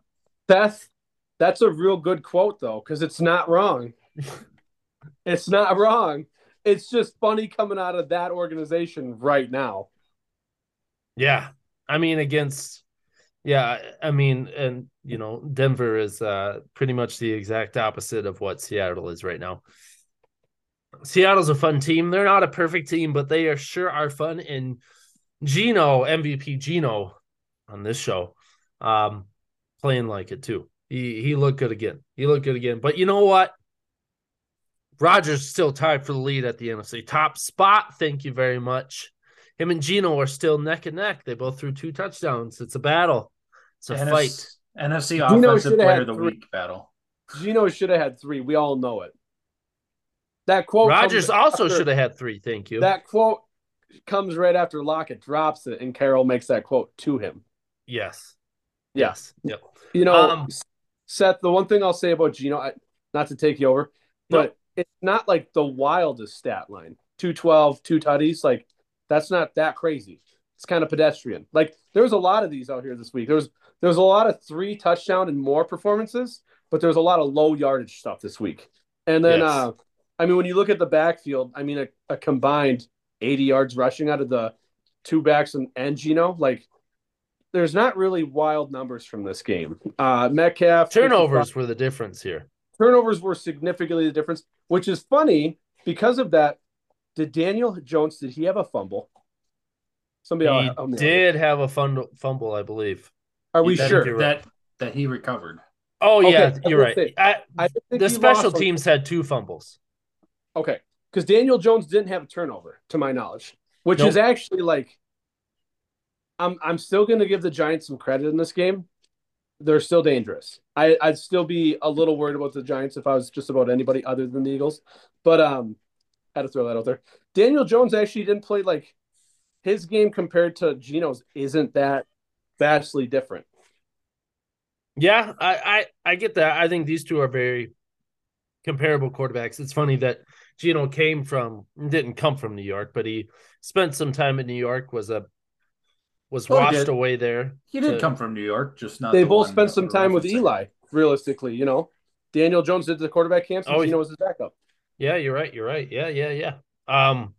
Seth, that's a real good quote though, because it's not wrong. [LAUGHS] it's not wrong. It's just funny coming out of that organization right now. Yeah. I mean against yeah, I mean and you know, Denver is uh pretty much the exact opposite of what Seattle is right now. Seattle's a fun team. They're not a perfect team, but they are sure are fun and Geno, MVP Geno on this show, um playing like it too. He he looked good again. He looked good again. But you know what? Rodgers still tied for the lead at the NFC top spot. Thank you very much. Him and Geno are still neck and neck. They both threw two touchdowns. It's a battle. It's a fight. NFC Geno Offensive should've Player of the three. Week battle. Geno should have had three. We all know it. That quote. Rodgers also should have had three. Thank you. That quote comes right after Lockett drops it, and Carroll makes that quote to him. yes. Yes. Yep. You know, Um, Seth, the one thing I'll say about Geno, I, not to take you over, but it's not like the wildest stat line 212, two tutties. Like, that's not that crazy. It's kind of pedestrian. Like, there was a lot of these out here this week. There was, there was a lot of three touchdown and more performances, but there was a lot of low yardage stuff this week. And then, Yes. uh, I mean, when you look at the backfield, I mean, a, a combined 80 yards rushing out of the two backs and, and Geno, like, there's not really wild numbers from this game. Uh, Metcalf 55 Turnovers were the difference here. turnovers were significantly the difference, which is funny because of that. Did Daniel Jones did he have a fumble? Somebody He else- help me did have a fun fumble, I believe. Are we That- sure? That that he recovered. Oh Okay, yeah, you're right. I, I the special lost on- teams had two fumbles. Okay, because Daniel Jones didn't have a turnover, to my knowledge, which Nope. is actually like, I'm I'm still going to give the Giants some credit in this game. They're still dangerous. I I'd still be a little worried about the Giants if I was just about anybody other than the Eagles, but um, had to throw that out there. Daniel Jones actually didn't play like his game compared to Geno's isn't that vastly different. Yeah, I, I I get that. I think these two are very comparable quarterbacks. It's funny that Geno came from didn't come from New York, but he spent some time in New York. Was a was Well, washed away there. He did to- come from New York, just not. They the both spent some time with. Eli. Realistically, you know, Daniel Jones did the quarterback camps, and Oh, Geno he- was his backup. Yeah, you're right. You're right. Yeah, yeah, yeah. Um,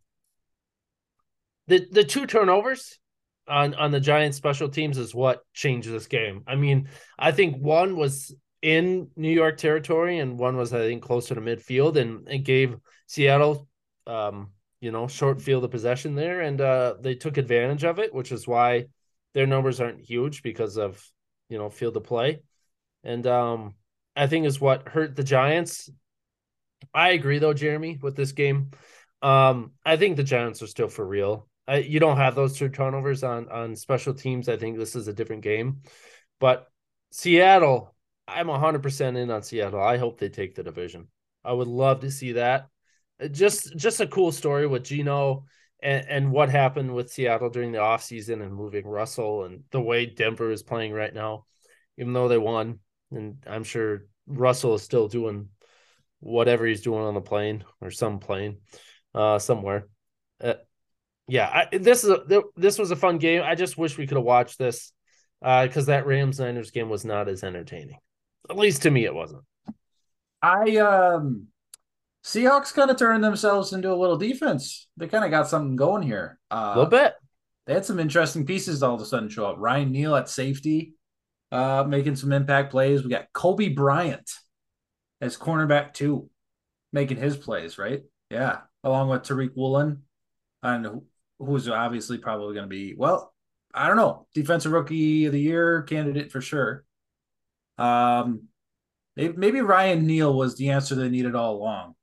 the the two turnovers on on the Giants special teams is what changed this game. I mean, I think one was in New York territory and one was I think closer to midfield and it gave Seattle um you know short field of possession there and uh they took advantage of it which is why their numbers aren't huge because of you know field of play and um I think is what hurt the Giants I agree though, Jeremy, with this game. Um, I think the Giants are still for real. I, you don't have those two turnovers on on special teams. I think this is a different game. But Seattle, I'm 100% in on Seattle. I hope they take the division. I would love to see that. Uh, Just just a cool story with Geno and, and what happened with Seattle during the offseason and moving Russell and the way Denver is playing right now, even though they won. And I'm sure Russell is still doing whatever he's doing on the plane or some plane uh somewhere uh, yeah I, this is a, this was a fun game i just wish we could have watched this uh because that rams niners game was not as entertaining at least to me it wasn't I um Seahawks kind of turned themselves into a little defense. They kind of got something going here. a Uh, little bit They had some interesting pieces all of a sudden show up. Ryan Neal at safety, uh, making some impact plays. We got Coby Bryant as cornerback two, making his plays, right? Yeah, along with Tariq Woolen, and who's obviously probably going to be well, I don't know, defensive rookie of the year candidate for sure. Um, maybe, maybe Ryan Neal was the answer they needed all along,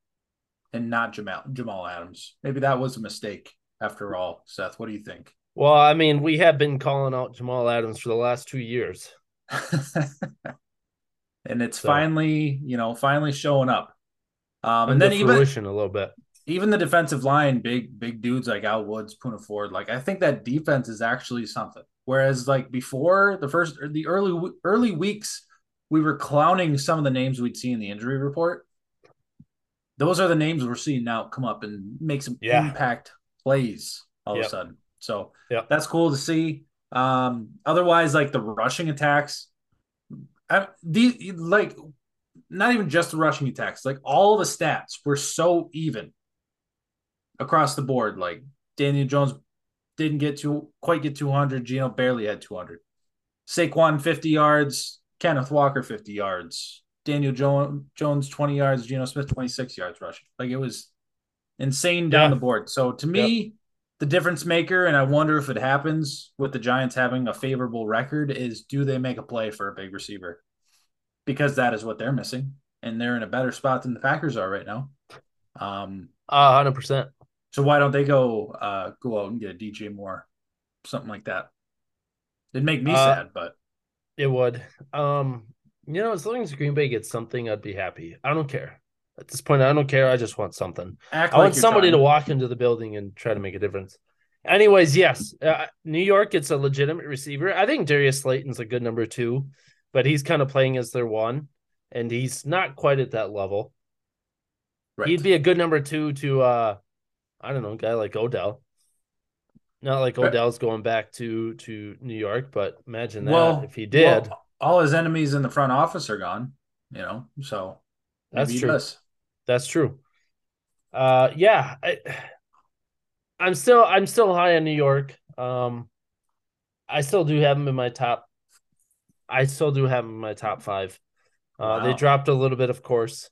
and not Jamal Jamal Adams. Maybe that was a mistake after all. Seth, what do you think? well i mean we have been calling out jamal adams for the last two years [LAUGHS] and it's So- finally, you know, finally showing up. Um, and to then even a little bit even the defensive line, big big dudes like Al Woods, Poona Ford, like I think that defense is actually something. Whereas like before the first the early early weeks, we were clowning some of the names we'd see in the injury report. Those are the names we're seeing now come up and make some Yeah. impact plays all of a sudden. So Yep. that's cool to see. Um, otherwise, like the rushing attacks, I, the like not even just the rushing attacks, like all the stats were so even across the board. Like Daniel Jones didn't get to quite get 200. Geno barely had 200. Saquon 50 yards. Kenneth Walker 50 yards. Daniel jo- Jones 20 yards. Geno Smith 26 yards rushing. Like it was insane down Yeah. the board. So to me, the difference maker, and I wonder if it happens with the Giants having a favorable record, is do they make a play for a big receiver? Because that is what they're missing, and they're in a better spot than the Packers are right now. Um, uh 100% so why don't they go uh go out and get a DJ Moore, something like that? It'd make me Uh, sad, but It would. Um, you know, as long as Green Bay gets something, I'd be happy. I don't care. At this point, I don't care. I just want something. act I like want somebody to walk into the building and try to make a difference. Anyways, yes, uh, New York gets a legitimate receiver. I think Darius Slayton's a good number two. but he's kind of playing as their one, and he's not quite at that level. Right. He'd be a good number two to uh I don't know, a guy like Odell. Not like Odell's going back to to New York, but imagine that well, if he did. well, all his enemies in the front office are gone. You know, so That's true. does. That's true. Uh yeah, I, I'm still I'm still high on New York. Um I still do have them in my top I still do have them in my top 5. Uh they dropped a little bit of course.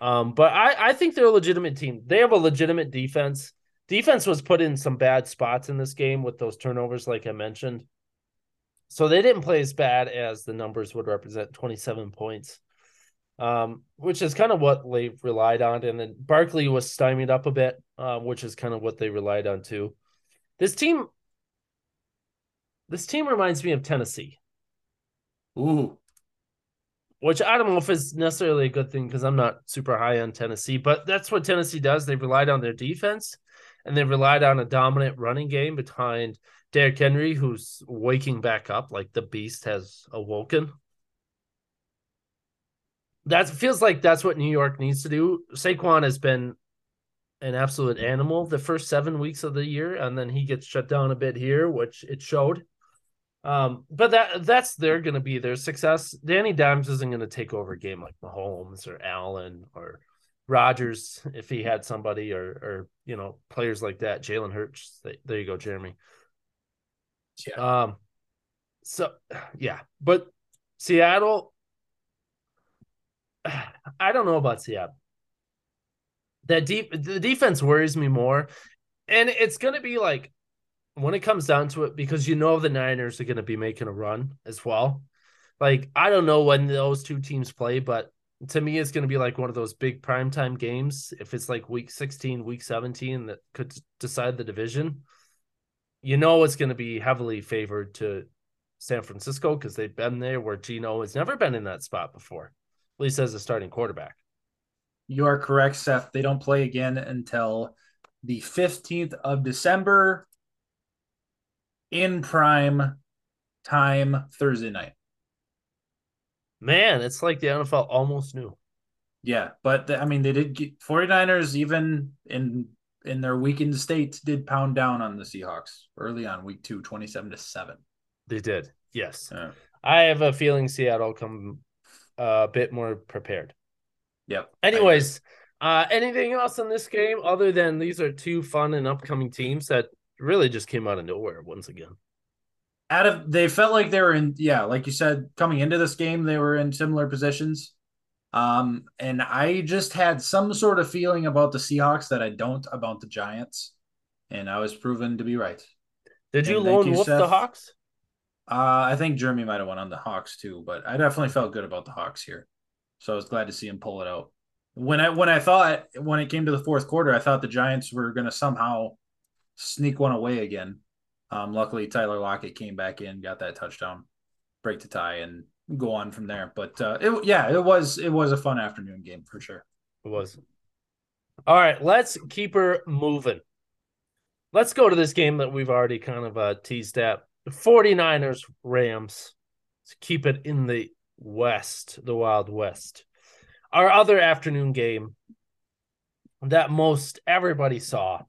Um but I I think they're a legitimate team. They have a legitimate defense. Defense was put in some bad spots in this game with those turnovers like I mentioned. So they didn't play as bad as the numbers would represent 27 points um, which is kind of what they relied on. And then Barkley was stymied up a bit, uh, which is kind of what they relied on too. This team, this team reminds me of Tennessee, Ooh, which I don't know if it's necessarily a good thing because I'm not super high on Tennessee, but that's what Tennessee does. They relied on their defense and they relied on a dominant running game behind Derrick Henry, who's waking back up like the beast has awoken. That feels like that's what New York needs to do. Saquon has been an absolute animal the first seven weeks of the year, and then he gets shut down a bit here, which it showed. Um, but that that's they're going to be their success. Danny Dimes isn't going to take over a game like Mahomes or Allen or Rodgers if he had somebody or or you know players like that. Jalen Hurts. There you go, Jeremy. yeah. Um, so yeah, but Seattle, [SIGHS] I don't know about Seattle. That deep, the defense worries me more, and it's going to be like when it comes down to it because you know the Niners are going to be making a run as well. Like I don't know when those two teams play, but to me, it's going to be like one of those big primetime games. If it's like week sixteen, week seventeen, that could decide the division you know it's going to be heavily favored to San Francisco because they've been there where Geno has never been in that spot before, at least as a starting quarterback. You are correct, Seth. They don't play again until the 15th of December in prime time Thursday night. Man, it's like the NFL almost knew. Yeah, but the, I mean, they did get 49ers even in in their weakened state did pound down on the Seahawks early on week two, 27 to 7. They did. Yes. Yeah. I have a feeling Seattle come a bit more prepared. Yep. Anyways, uh, anything else in this game other than these are two fun and upcoming teams that really just came out of nowhere once again? out of they felt like they were in yeah like you said coming into this game they were in similar positions. Um and i just had some sort of feeling about the seahawks that i don't about the giants. And i was proven to be right. Did you And lone you, wolf the Hawks? uh i think jeremy might have went on the hawks too but i definitely felt good about the hawks here. So i was glad to see him pull it out. When i when i thought when it came to the fourth quarter i thought the giants were going to somehow sneak one away again um, luckily, Tyler Lockett came back in, got that touchdown, break the tie, and go on from there. But uh, it, yeah, it was it was a fun afternoon game for sure. It was. All right, let's keep her moving. Let's go to this game that we've already kind of uh, teased at. The 49ers Rams. Let's keep it in the West, the Wild West. Our other afternoon game that most everybody saw.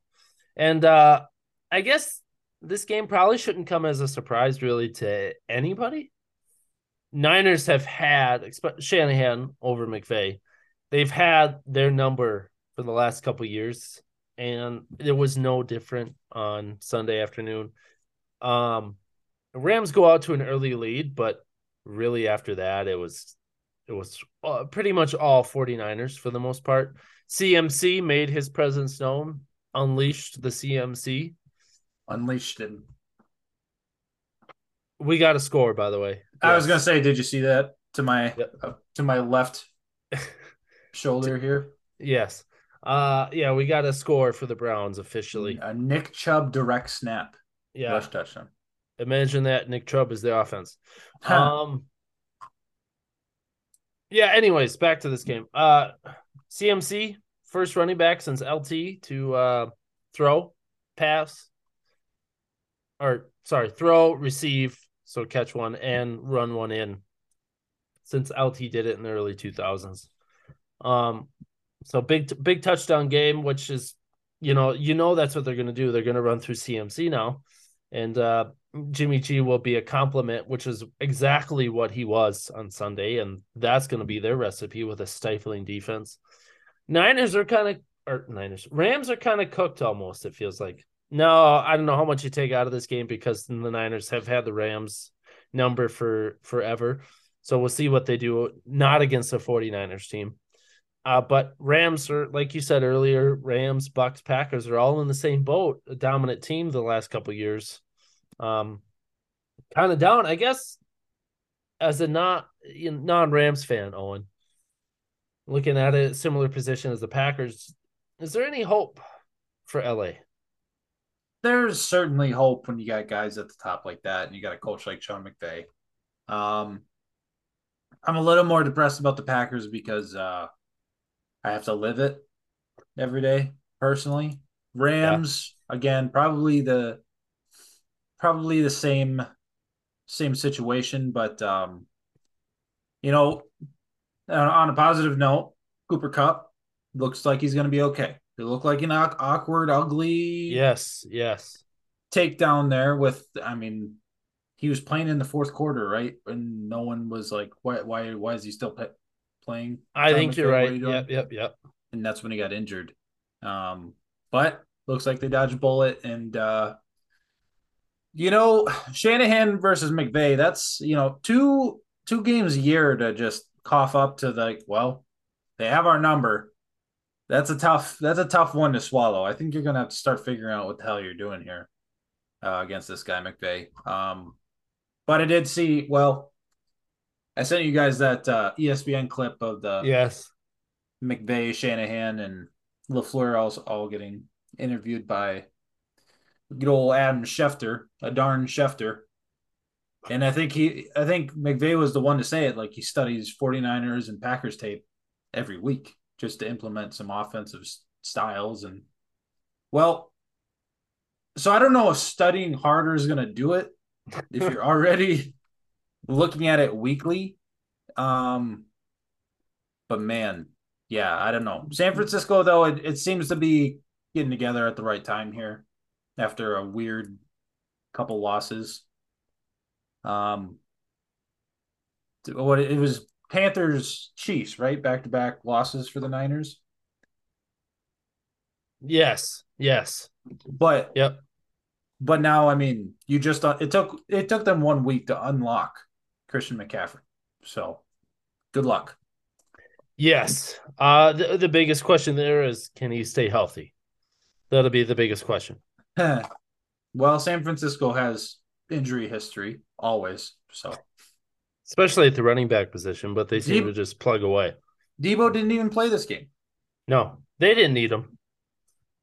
And uh I guess this game probably shouldn't come as a surprise really to anybody. Niners have had Shanahan over McVay. They've had their number for the last couple years, and it was no different on Sunday afternoon. Um, Rams go out to an early lead, but really after that, it was it was uh, pretty much all 49ers for the most part. CMC made his presence known, unleashed the CMC. Unleashed him. We got a score, by the way. I was gonna say, did you see that to my Yep. uh, to my left [LAUGHS] shoulder here? Yes. Uh yeah, we got a score for the Browns officially. A Nick Chubb direct snap, Yeah. rush touchdown. Imagine that Nick Chubb is the offense. [LAUGHS] Huh. Um Yeah, anyways, back to this game. Uh CMC, first running back since LT to uh throw, pass, or sorry, throw, receive, so catch one and run one in since LT did it in the early 2000s. Um, so big big touchdown game, which is you know you know that's what they're going to do. They're going to run through CMC now, and uh, Jimmy G will be a compliment, which is exactly what he was on Sunday, and that's going to be their recipe with a stifling defense. Niners are kind of or Niners Rams are kind of cooked almost. It feels like. No, I don't know how much you take out of this game because the Niners have had the Rams number for forever. So we'll see what they do. Not against the 49ers team. Uh, but Rams are, like you said earlier, Rams, Bucs, Packers are all in the same boat, a dominant team the last couple years. Um, kind of down, I guess, as a not non Rams fan, Owen. Looking at a similar position as the Packers, is there any hope for LA? There's certainly hope when you got guys at the top like that, and you got a coach like Sean McVay. Um, I'm a little more depressed about the Packers because uh, I have to live it every day personally. Rams yeah. again, probably the probably the same same situation, but um, you know, on a positive note, Cooper Kupp looks like he's going to be okay. It looked like an awkward, ugly. Yes, yes. Takedown there with, I mean, he was playing in the fourth quarter, right? And no one was like, "Why? Why? Why is he still playing. I think you're right. Yep, yep, yep. And that's when he got injured. Um, but looks like they dodged a bullet. And uh, you know, [SIGHS] Shanahan versus McVay. That's you know two two games a year to just cough up to like, well, they have our number. That's a tough. That's a tough one to swallow. I think you're gonna have to start figuring out what the hell you're doing here uh, against this guy McVay. Um, but I did see. Well, I sent you guys that uh, ESPN clip of the yes McVay, Shanahan, and Lafleur all all getting interviewed by good old Adam Schefter, a darn Schefter. And I think he, I think McVay was the one to say it. Like he studies 49ers and Packers tape every week just to implement some offensive styles. And well, so I don't know if studying harder is going to do it. If you're [LAUGHS] already looking at it weekly. Um, but man, yeah, I don't know. San Francisco, though, it, it seems to be getting together at the right time here after a weird couple losses. Um, what it was Panthers Chiefs, right? Back to back losses for the Niners. Yes, yes. But yep. But now, I mean, you just it took it took them one week to unlock Christian McCaffrey. So, good luck. Yes. Uh the, the biggest question there is can he stay healthy? That'll be the biggest question. [LAUGHS] well, San Francisco has injury history always, so especially at the running back position, but they seem to just plug away. Debo didn't even play this game. No, they didn't need him.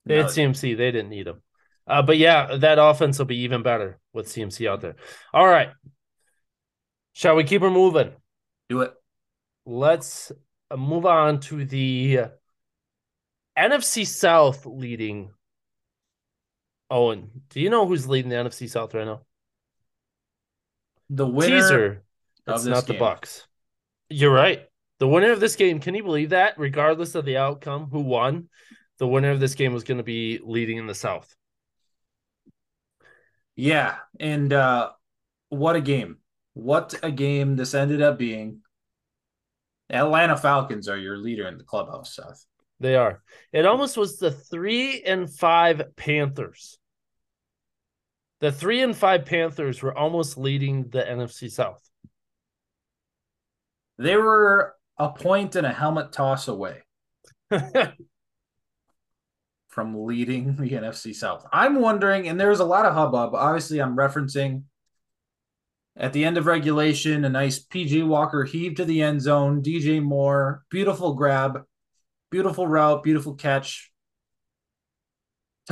They no. had CMC, they didn't need him. Uh, but yeah, that offense will be even better with CMC out there. All right. Shall we keep her moving? Do it. Let's uh, move on to the NFC South leading. Owen, do you know who's leading the NFC South right now? The winner. Teaser. It's not game. the Bucs. You're right. The winner of this game, can you believe that? Regardless of the outcome, who won, the winner of this game was going to be leading in the South. Yeah, and uh, what a game! What a game this ended up being. Atlanta Falcons are your leader in the clubhouse, Seth. They are. It almost was the three and five Panthers. The three and five Panthers were almost leading the NFC South. They were a point and a helmet toss away. [LAUGHS] from leading the NFC South. I'm wondering, and there's a lot of hubbub. Obviously, I'm referencing at the end of regulation, a nice PJ Walker heave to the end zone. DJ Moore, beautiful grab, beautiful route, beautiful catch.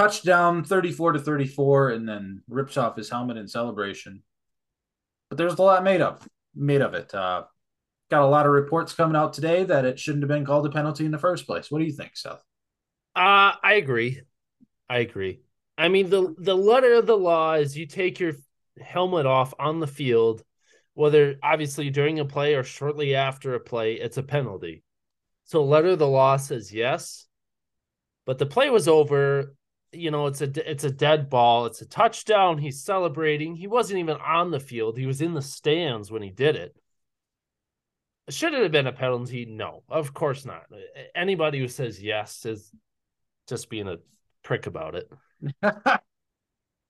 Touchdown 34 to 34, and then rips off his helmet in celebration. But there's a lot made of made of it. Uh, got a lot of reports coming out today that it shouldn't have been called a penalty in the first place. What do you think, Seth? Uh, I agree. I agree. I mean the the letter of the law is you take your helmet off on the field whether obviously during a play or shortly after a play, it's a penalty. So letter of the law says yes, but the play was over. You know, it's a it's a dead ball. It's a touchdown. He's celebrating. He wasn't even on the field. He was in the stands when he did it. Should it have been a penalty? No, of course not. Anybody who says yes is just being a prick about it. [LAUGHS]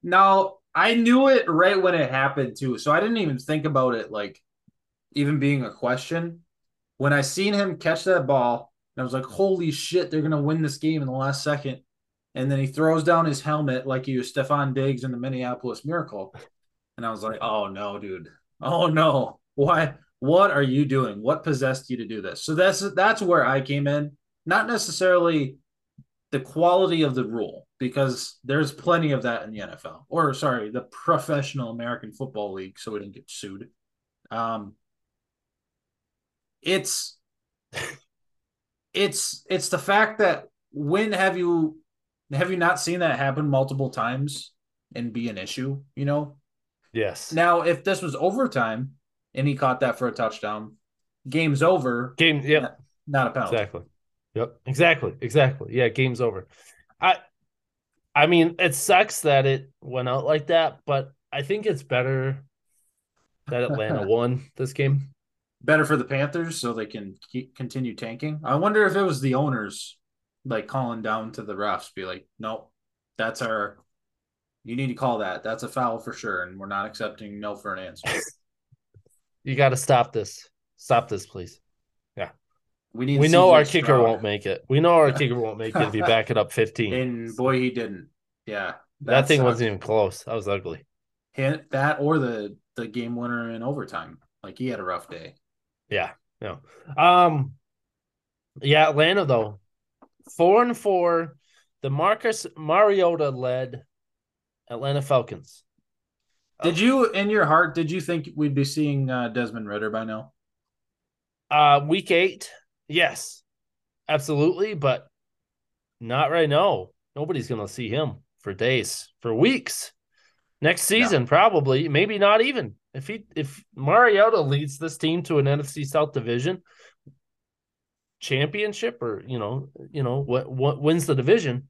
now, I knew it right when it happened too, so I didn't even think about it like even being a question. When I seen him catch that ball, I was like, "Holy shit, they're gonna win this game in the last second. And then he throws down his helmet like he was Stefon Diggs in the Minneapolis Miracle, and I was like, "Oh no, dude! Oh no! Why? What are you doing? What possessed you to do this?" So that's that's where I came in, not necessarily the quality of the rule because there's plenty of that in the NFL or sorry, the professional American Football League, so we didn't get sued. Um, it's [LAUGHS] it's it's the fact that when have you have you not seen that happen multiple times and be an issue? You know. Yes. Now, if this was overtime and he caught that for a touchdown, game's over. Game. yeah. Not, not a penalty. Exactly. Yep. Exactly. Exactly. Yeah. Game's over. I. I mean, it sucks that it went out like that, but I think it's better that Atlanta [LAUGHS] won this game. Better for the Panthers so they can keep, continue tanking. I wonder if it was the owners like calling down to the refs, be like, nope, that's our, you need to call that. That's a foul for sure. And we're not accepting no for an answer. [LAUGHS] you got to stop this. Stop this, please. Yeah. We need. We know our kicker won't make it. We know our kicker won't make it if you back it up [LAUGHS] 15. And boy, he didn't. Yeah. That, that thing sucked. wasn't even close. That was ugly. That or the the game winner in overtime. Like he had a rough day. Yeah. No. Um yeah, Atlanta though. Four and four. The Marcus Mariota led Atlanta Falcons. Did you, in your heart, did you think we'd be seeing uh, Desmond Ridder by now? Uh, week eight, yes, absolutely, but not right now. Nobody's gonna see him for days, for weeks. Next season, no. probably, maybe not even. If he if Mariota leads this team to an NFC South division championship or you know, you know, what what wins the division,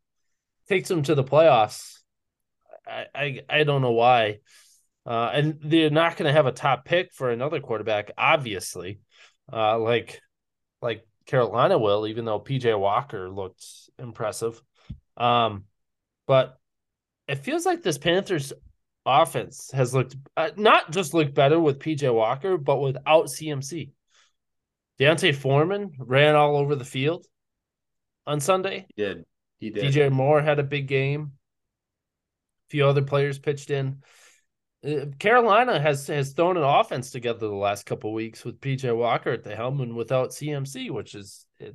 takes them to the playoffs. I I, I don't know why. Uh, and they're not going to have a top pick for another quarterback, obviously, uh, like like Carolina will, even though PJ Walker looked impressive. Um, but it feels like this Panthers offense has looked uh, not just looked better with PJ Walker, but without CMC. D'Onta Foreman ran all over the field on Sunday. He did. He did. DJ Moore had a big game. A few other players pitched in. Uh, Carolina has has thrown an offense together the last couple weeks with PJ Walker at the helm and without CMC, which is it,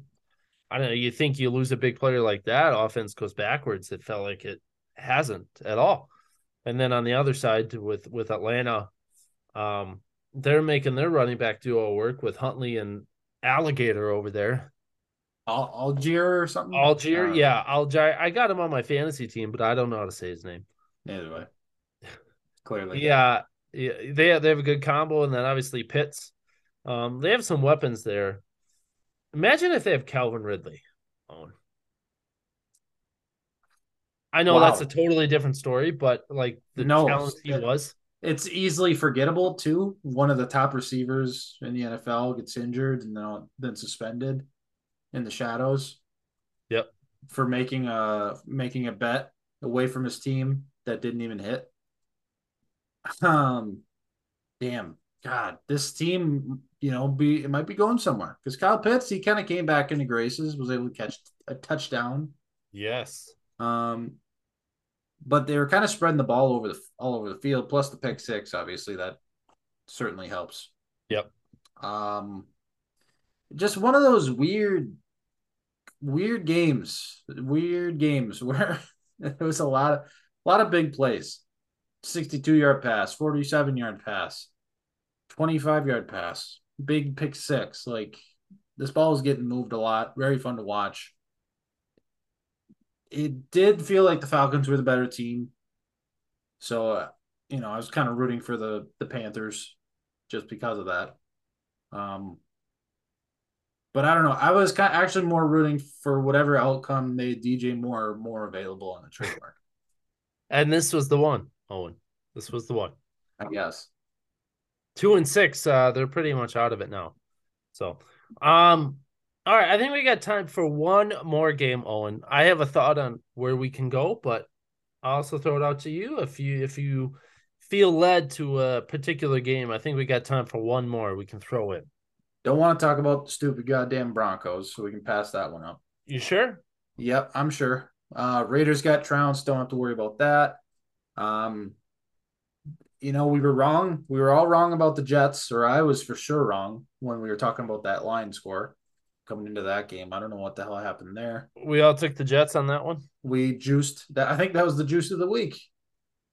I don't know. You think you lose a big player like that, offense goes backwards. It felt like it hasn't at all. And then on the other side with with Atlanta, um, they're making their running back duo work with Huntley and Alligator over there. Al- Allgeier or something? Allgeier, uh, yeah, Allgeier. I got him on my fantasy team, but I don't know how to say his name. Neither way. Clearly, yeah, yeah, they have, they have a good combo, and then obviously Pitts. Um, they have some weapons there. Imagine if they have Calvin Ridley on. I know wow. that's a totally different story, but like the no, talent he was. It's easily forgettable too. One of the top receivers in the NFL gets injured and then then suspended in the shadows. Yep. For making a making a bet away from his team that didn't even hit. Um damn. God, this team, you know, be it might be going somewhere because Kyle Pitts, he kind of came back into graces, was able to catch a touchdown. Yes. Um, but they were kind of spreading the ball over the all over the field. Plus the pick six, obviously that certainly helps. Yep. Um, just one of those weird, weird games, weird games [LAUGHS] where it was a lot of a lot of big plays. 62 yard pass, 47 yard pass, 25 yard pass, big pick six. Like this ball is getting moved a lot. Very fun to watch. It did feel like the Falcons were the better team. So, uh, you know, I was kind of rooting for the the Panthers. just because of that. Um, but I don't know. I was kind of actually more rooting for whatever outcome made DJ Moore more available on the trade [LAUGHS] market. And this was the one, Owen. This was the one. I guess. Two and six, uh, they're pretty much out of it now. So, um, all right, I think we got time for one more game, Owen. I have a thought on where we can go, but I'll also throw it out to you if you if you feel led to a particular game. I think we got time for one more we can throw in. Don't want to talk about the stupid goddamn Broncos, so we can pass that one up. You sure? Yep, I'm sure. Uh, Raiders got trounced. Don't have to worry about that. Um, you know, we were wrong. We were all wrong about the Jets, or I was for sure wrong when we were talking about that line score coming into that game. I don't know what the hell happened there. We all took the Jets on that one. We juiced that. I think that was the juice of the week.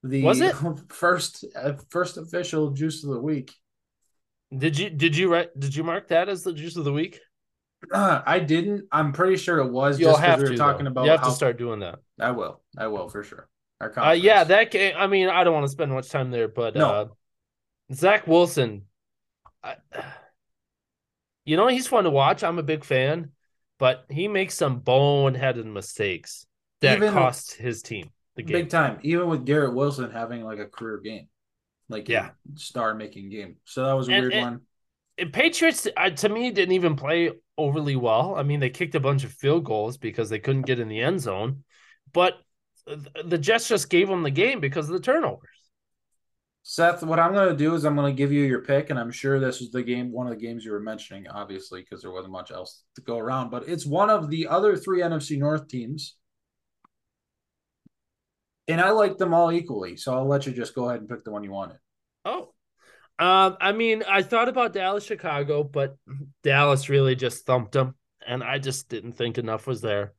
The Was it? [LAUGHS] first uh, first official juice of the week? Did you did you write did you mark that as the juice of the week? Uh, [CLEARS THROAT] I didn't. I'm pretty sure it was You'll just because have we to were talking though. about. You have how, to start doing that. I will. I will for sure. Uh, yeah, that game. I mean, I don't want to spend much time there, but No. uh, Zach Wilson, I, you know, he's fun to watch. I'm a big fan, but he makes some boneheaded mistakes that Even- cost his team the game. big time. Even with Garrett Wilson having like a career game, like Yeah. star making game. So that was a And- weird and- one. And Patriots, uh, to me, didn't even play overly well. I mean, they kicked a bunch of field goals because they couldn't get in the end zone, but the Jets just gave them the game because of the turnovers. Seth, what I'm going to do is I'm going to give you your pick, and I'm sure this is the game, one of the games you were mentioning, obviously, because there wasn't much else to go around. But it's one of the other three NFC North teams, and I like them all equally. So I'll let you just go ahead and pick the one you wanted. Oh, um, I mean, I thought about Dallas, Chicago, but Dallas really just thumped them, and I just didn't think enough was there.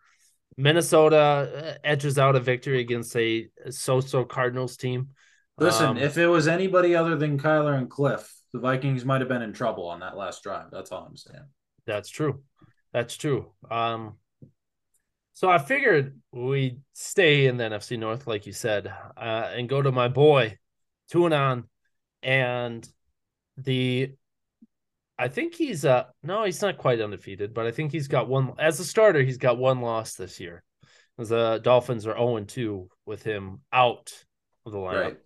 Minnesota uh, edges out a victory against a so-so Cardinals team. Listen, Um, if it was anybody other than Kyler and Cliff, the Vikings might have been in trouble on that last drive. That's all I'm saying. That's true. That's true. Um, so I figured we stay in the NFC North, like you said, uh, and go to my boy, Tuanon, and the. I think he's uh no, he's not quite undefeated, but I think he's got one as a starter. He's got one loss this year. The Dolphins are zero and two with him out of the lineup. Right.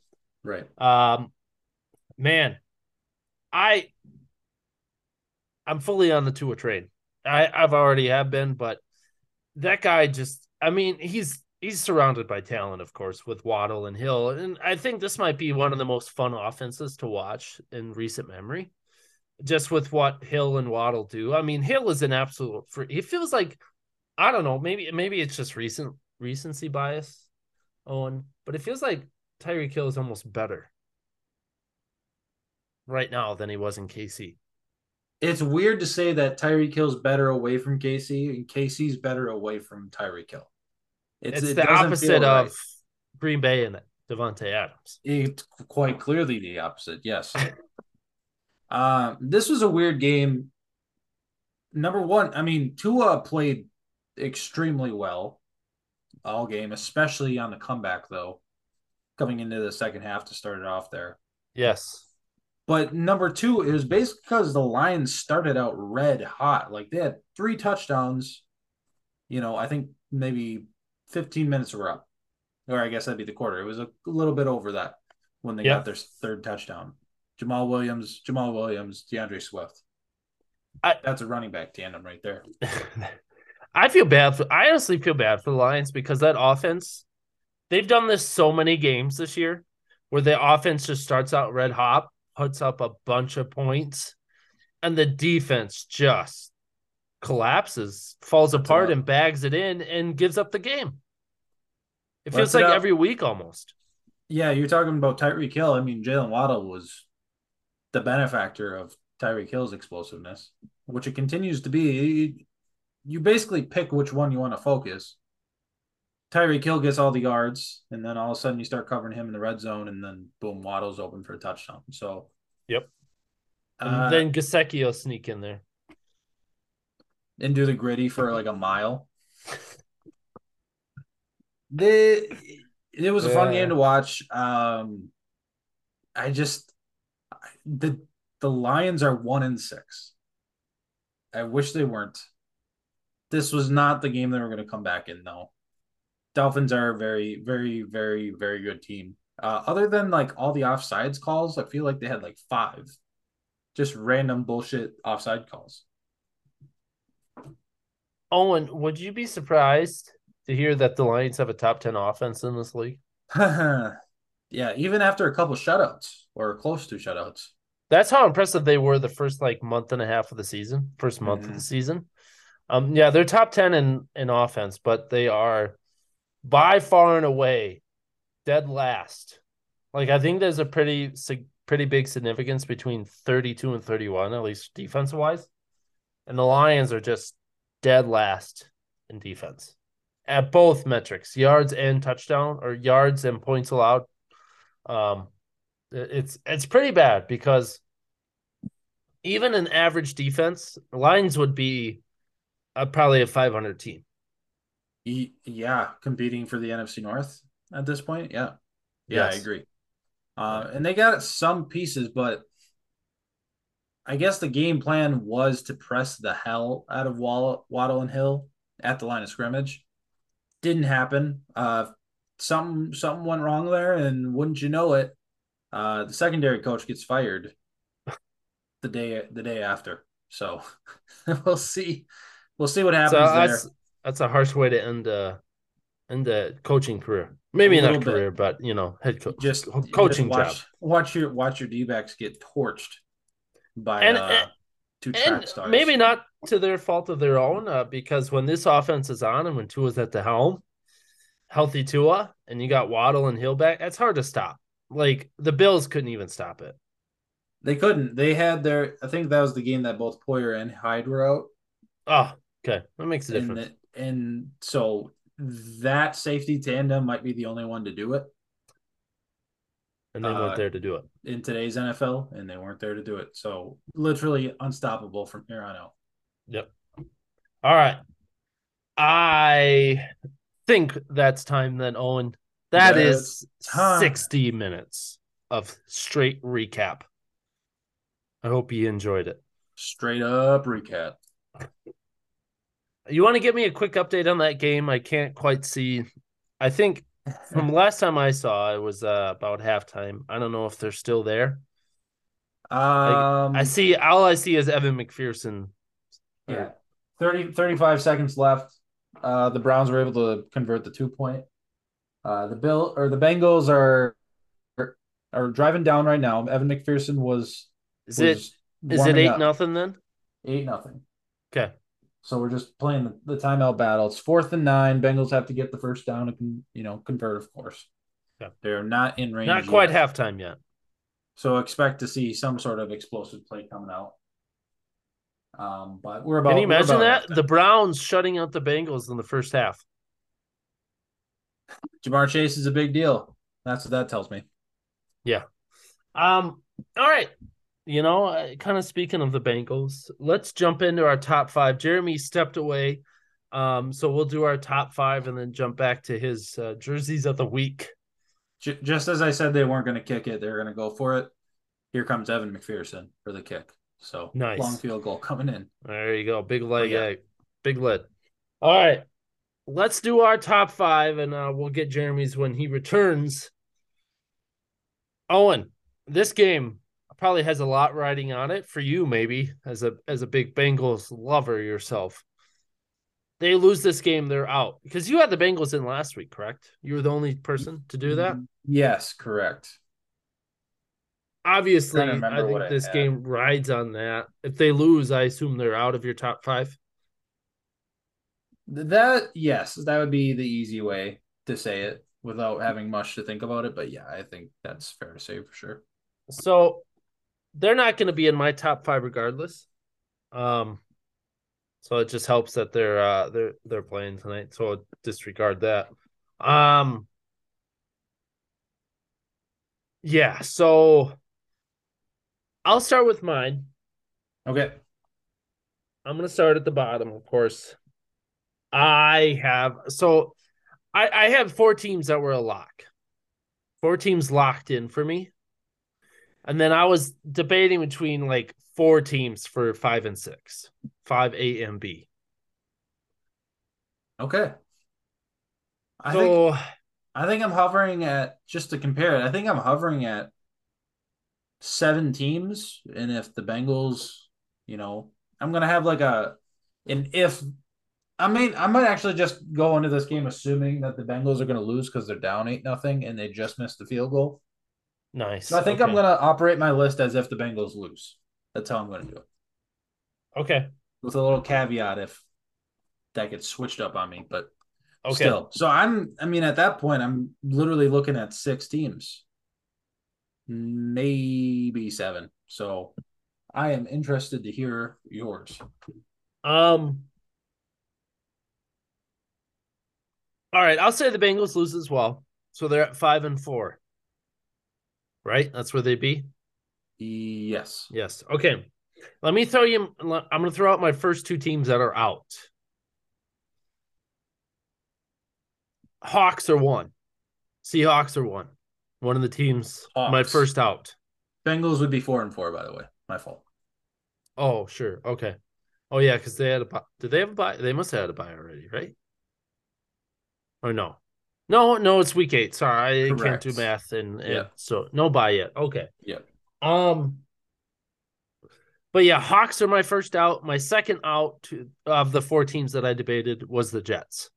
Right. Um, man, I I'm fully on the Tua train. I I've already have been, but that guy just I mean he's he's surrounded by talent, of course, with Waddle and Hill, and I think this might be one of the most fun offenses to watch in recent memory. Just with what Hill and Waddle do. I mean, Hill is an absolute. Free, he feels like I don't know. Maybe maybe it's just recent recency bias, Owen, but it feels like Tyreek Hill is almost better right now than he was in KC. It's weird to say that Tyreek Hill's better away from KC and KC's better away from Tyreek Hill. It's, it the opposite of right. Green Bay and Davante Adams. It's quite clearly the opposite. Yes. um, [LAUGHS] this was a weird game. Number one, I mean, Tua played extremely well all game, especially on the comeback, though, coming into the second half to start it off there. Yes. But number two, it was basically because the Lions started out red hot. Like they had three touchdowns. You know, I think maybe 15 minutes were up. Or I guess that'd be the quarter. It was a little bit over that when they Yep. got their third touchdown. Jamaal Williams, Jamaal Williams, D'Andre Swift. I- That's a running back tandem right there. [LAUGHS] I feel bad for I honestly feel bad for the Lions because that offense, they've done this so many games this year where the offense just starts out red hot, puts up a bunch of points, and the defense just collapses, falls apart, and bags it in and gives up the game. It feels it like every week almost. Yeah, you're talking about Tyreek Hill. I mean, Jalen Waddle was the benefactor of Tyreek Hill's explosiveness, which it continues to be. You basically pick which one you want to focus. Tyreek Hill gets all the yards, and then all of a sudden you start covering him in the red zone, and then boom, Waddle's open for a touchdown. So, Yep. And uh, then Gesicki will sneak in there. and do the gritty for like a mile. [LAUGHS] The it was a fun Yeah. game to watch. Um, I just the The Lions are one in six. I wish they weren't. This was not the game they were going to come back in, though. Dolphins are a very, very, very, very good team. Uh, other than like all the offsides calls, I feel like they had like five just random bullshit offside calls. Owen, would you be surprised to hear that the Lions have a top 10 offense in this league? [LAUGHS] yeah, even after a couple shutouts or close to shutouts. That's how impressive they were the first like month and a half of the season, first month mm-hmm. of the season. Um, yeah, they're top 10 in, in offense, but they are by far and away dead last. Like, I think there's a pretty, pretty big significance between 32 and 31, at least defensive wise. And the Lions are just dead last in defense at both metrics, yards and touchdown, or yards and points allowed. Um, it's it's pretty bad because even an average defense, Lions would be a, probably a 500 team. Yeah, competing for the NFC North at this point. Yeah, yeah, yes. I agree. Uh, and they got some pieces, but I guess the game plan was to press the hell out of Waddle, Waddle and Hill at the line of scrimmage. Didn't happen. Uh, something something went wrong there, and wouldn't you know it, uh, the secondary coach gets fired the day the day after. So [LAUGHS] we'll see. We'll see what happens so there. That's a harsh way to end uh end the coaching career. Maybe not career, bit. but you know, head coach, just coaching just watch, job. Watch your watch your D backs get torched by and, uh, two track and stars. Maybe not to their fault of their own, uh, because when this offense is on and when Tua's at the helm, healthy Tua, and you got Waddle and Hill back, that's hard to stop. Like the Bills couldn't even stop it. They couldn't. They had their. I think that was the game that both Poyer and Hyde were out. Oh, okay, that makes a difference. And, so that safety tandem might be the only one to do it. And they weren't uh, there to do it in today's NFL, and they weren't there to do it. So literally unstoppable from here on out. Yep. All right. I think that's time then, Owen. That that's is time. 60 minutes of straight recap. I hope you enjoyed it. Straight up recap. You want to give me a quick update on that game? I can't quite see. I think from [LAUGHS] last time I saw, it was uh, about halftime. I don't know if they're still there. Um, I, I see all I see is Evan McPherson. Yeah, 30, 35 seconds left. Uh, the Browns were able to convert the two point. Uh, the Bill or the Bengals are are driving down right now. Evan McPherson was. Is was it is it eight up. nothing then? Eight nothing. Okay. So we're just playing the, the timeout battle. It's fourth and nine. Bengals have to get the first down and you know convert, of course. Yeah. They're not in range. Not quite yet. halftime yet. So expect to see some sort of explosive play coming out. Um, but we're about. Can you imagine that the Browns shutting out the Bengals in the first half? [LAUGHS] Ja'Marr Chase is a big deal. That's what that tells me. Yeah. Um. All right you know, uh, kind of speaking of the Bengals, let's jump into our top five. Jeremy stepped away. Um, so we'll do our top five and then jump back to his uh, jerseys of the week. Just as I said, they weren't going to kick it; they're going to go for it. Here comes Evan McPherson for the kick. So nice long field goal coming in. There you go, big leg, oh, yeah. big lid. All right, let's do our top five, and uh, we'll get Jeremy's when he returns. Owen, this game probably has a lot riding on it for you, maybe as a as a big Bengals lover yourself. They lose this game, they're out because you had the Bengals in last week, correct? You were the only person to do that. Mm-hmm. Yes, correct. Obviously, I think this game rides on that. If they lose, I assume they're out of your top five. That yes, that would be the easy way to say it without having much to think about it. But yeah, I think that's fair to say for sure. So they're not going to be in my top five regardless. Um, so it just helps that they're uh they're they're playing tonight. So I'll disregard that. Um, yeah. So I'll start with mine. Okay. I'm gonna start at the bottom, of course. I have so I I have four teams that were a lock. Four teams locked in for me. And then I was debating between like four teams for five and six, five A and B. Okay. I think So I think I'm hovering at just to compare it. I think I'm hovering at seven teams, and if the Bengals, you know, I'm gonna have like a, and if I mean, I might actually just go into this game assuming that the Bengals are gonna lose because they're down eight nothing and they just missed the field goal. Nice. So I think I'm gonna operate my list as if the Bengals lose. That's how I'm gonna do it, Okay. with a little caveat if that gets switched up on me, but. Okay. Still. So I'm I mean at that point I'm literally looking at six teams. Maybe seven. So I am interested to hear yours. Um. All right, I'll say the Bengals lose as well. So they're at five and four. Right? That's where they'd be. Yes. Yes. Okay. Let me throw you. I'm going to throw out my first two teams that are out. Hawks are one. Seahawks are one. One of the teams. My first out. Bengals would be four and four, by the way. My fault. Oh, sure. Okay. Oh yeah, because they had a. Did they have a buy? They must have had a buy already, right? Or no? No, no. It's week eight. Sorry, I can't do math, and, and Yeah. so no buy yet. Okay. Yeah. Um. But yeah, Hawks are my first out. My second out to, of the four teams that I debated was the Jets.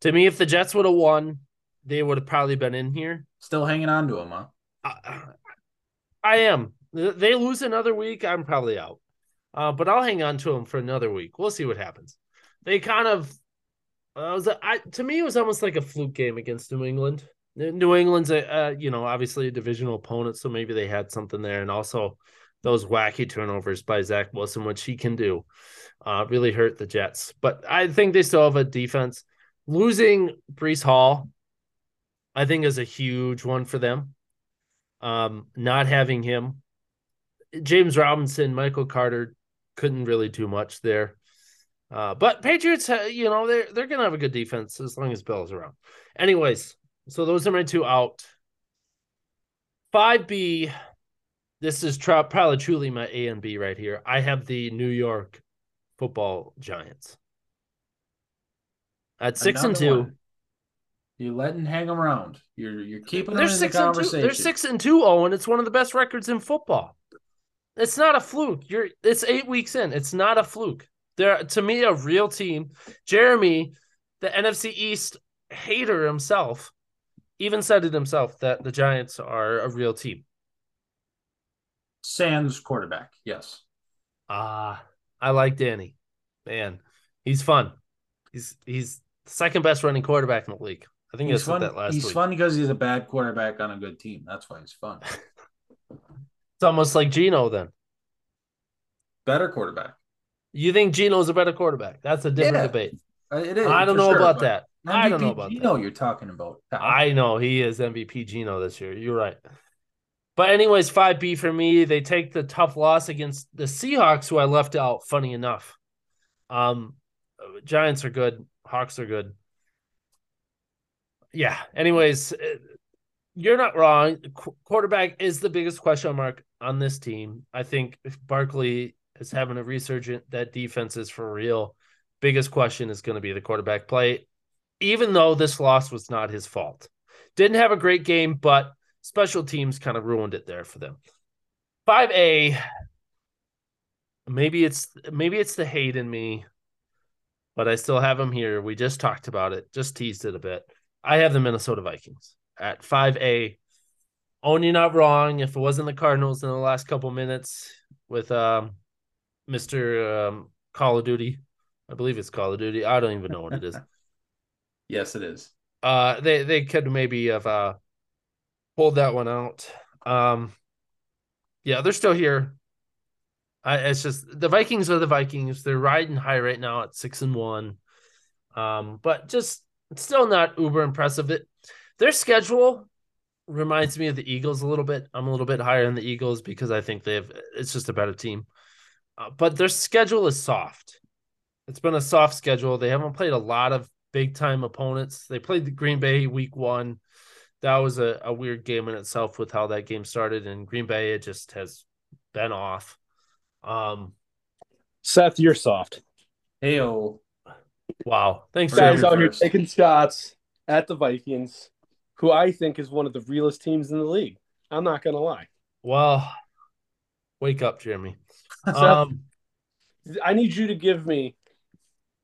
To me, if the Jets would have won, they would have probably been in here. Still hanging on to them, huh? I, I am. They lose another week, I'm probably out. Uh, but I'll hang on to them for another week. We'll see what happens. They kind of, uh, was I to me, it was almost like a fluke game against New England. New England's a, uh, you know, obviously a divisional opponent, so maybe they had something there, and also those wacky turnovers by Zach Wilson, which he can do, uh, really hurt the Jets. But I think they still have a defense. Losing Breece Hall, I think, is a huge one for them. Um, not having him, James Robinson, Michael Carter couldn't really do much there. Uh, but Patriots, uh, you know, they're they're gonna have a good defense as long as Bell's around. Anyways, so those are my two out. Five B, this is tr- probably truly my A and B right here. I have the New York Football Giants at six and two. one. You're letting hang them around. You're you're keeping them They're in the six and two. They're six and two. Owen, it's one of the best records in football. It's not a fluke. You're. It's eight weeks in. It's not a fluke. They're to me a real team. Jeremy, the NFC East hater himself, even said it himself that the Giants are a real team. Sans quarterback. Yes. Ah, I like Danny. Man, he's fun. He's he's second best running quarterback in the league. I think He's fun. that last he's week. fun because he's a bad quarterback on a good team. That's why he's fun. [LAUGHS] It's almost like Geno. Then Better quarterback. You think Geno's a better quarterback? That's a different Yeah. debate. Uh, It is. I don't know sure, about that. I don't know about Geno that. you're talking about. I know he is MVP Geno this year. You're right. But anyways, 5B for me. They take the tough loss against the Seahawks, who I left out, funny enough. Um Giants are good, Hawks are good. Yeah. Anyways, uh, you're not wrong. Qu- quarterback is the biggest question mark on this team. I think if Barkley is having a resurgent, that defense is for real. Biggest question is going to be the quarterback play, even though this loss was not his fault. Didn't have a great game, but special teams kind of ruined it there for them. 5A. Maybe it's maybe it's the hate in me, but I still have them here. We just talked about it, just teased it a bit. I have the Minnesota Vikings at 5A. Only not wrong. If it wasn't the Cardinals in the last couple minutes with um, Mr. Um, Call of Duty, I believe it's Call of Duty. I don't even know what it is. [LAUGHS] Yes, it is. Uh, they they could maybe have uh pulled that one out. Um, yeah, they're still here. I, it's just the Vikings are the Vikings. They're riding high right now at six and one. Um, but just it's still not uber impressive. It their schedule reminds me of the Eagles a little bit. I'm a little bit higher than the Eagles because I think they have it's just a better team. Uh, but their schedule is soft. It's been a soft schedule. They haven't played a lot of big time opponents. They played the Green Bay week one. that was a, a weird game in itself with how that game started. And Green Bay, it just has been off. Um, Seth, you're soft. Heyo. wow. Thanks, Sorry. Guys Jeremy. out here taking shots at the Vikings, who I think is one of the realest teams in the league. I'm not gonna lie. Well, wake up, Jeremy. [LAUGHS] Seth, Um, I need you to give me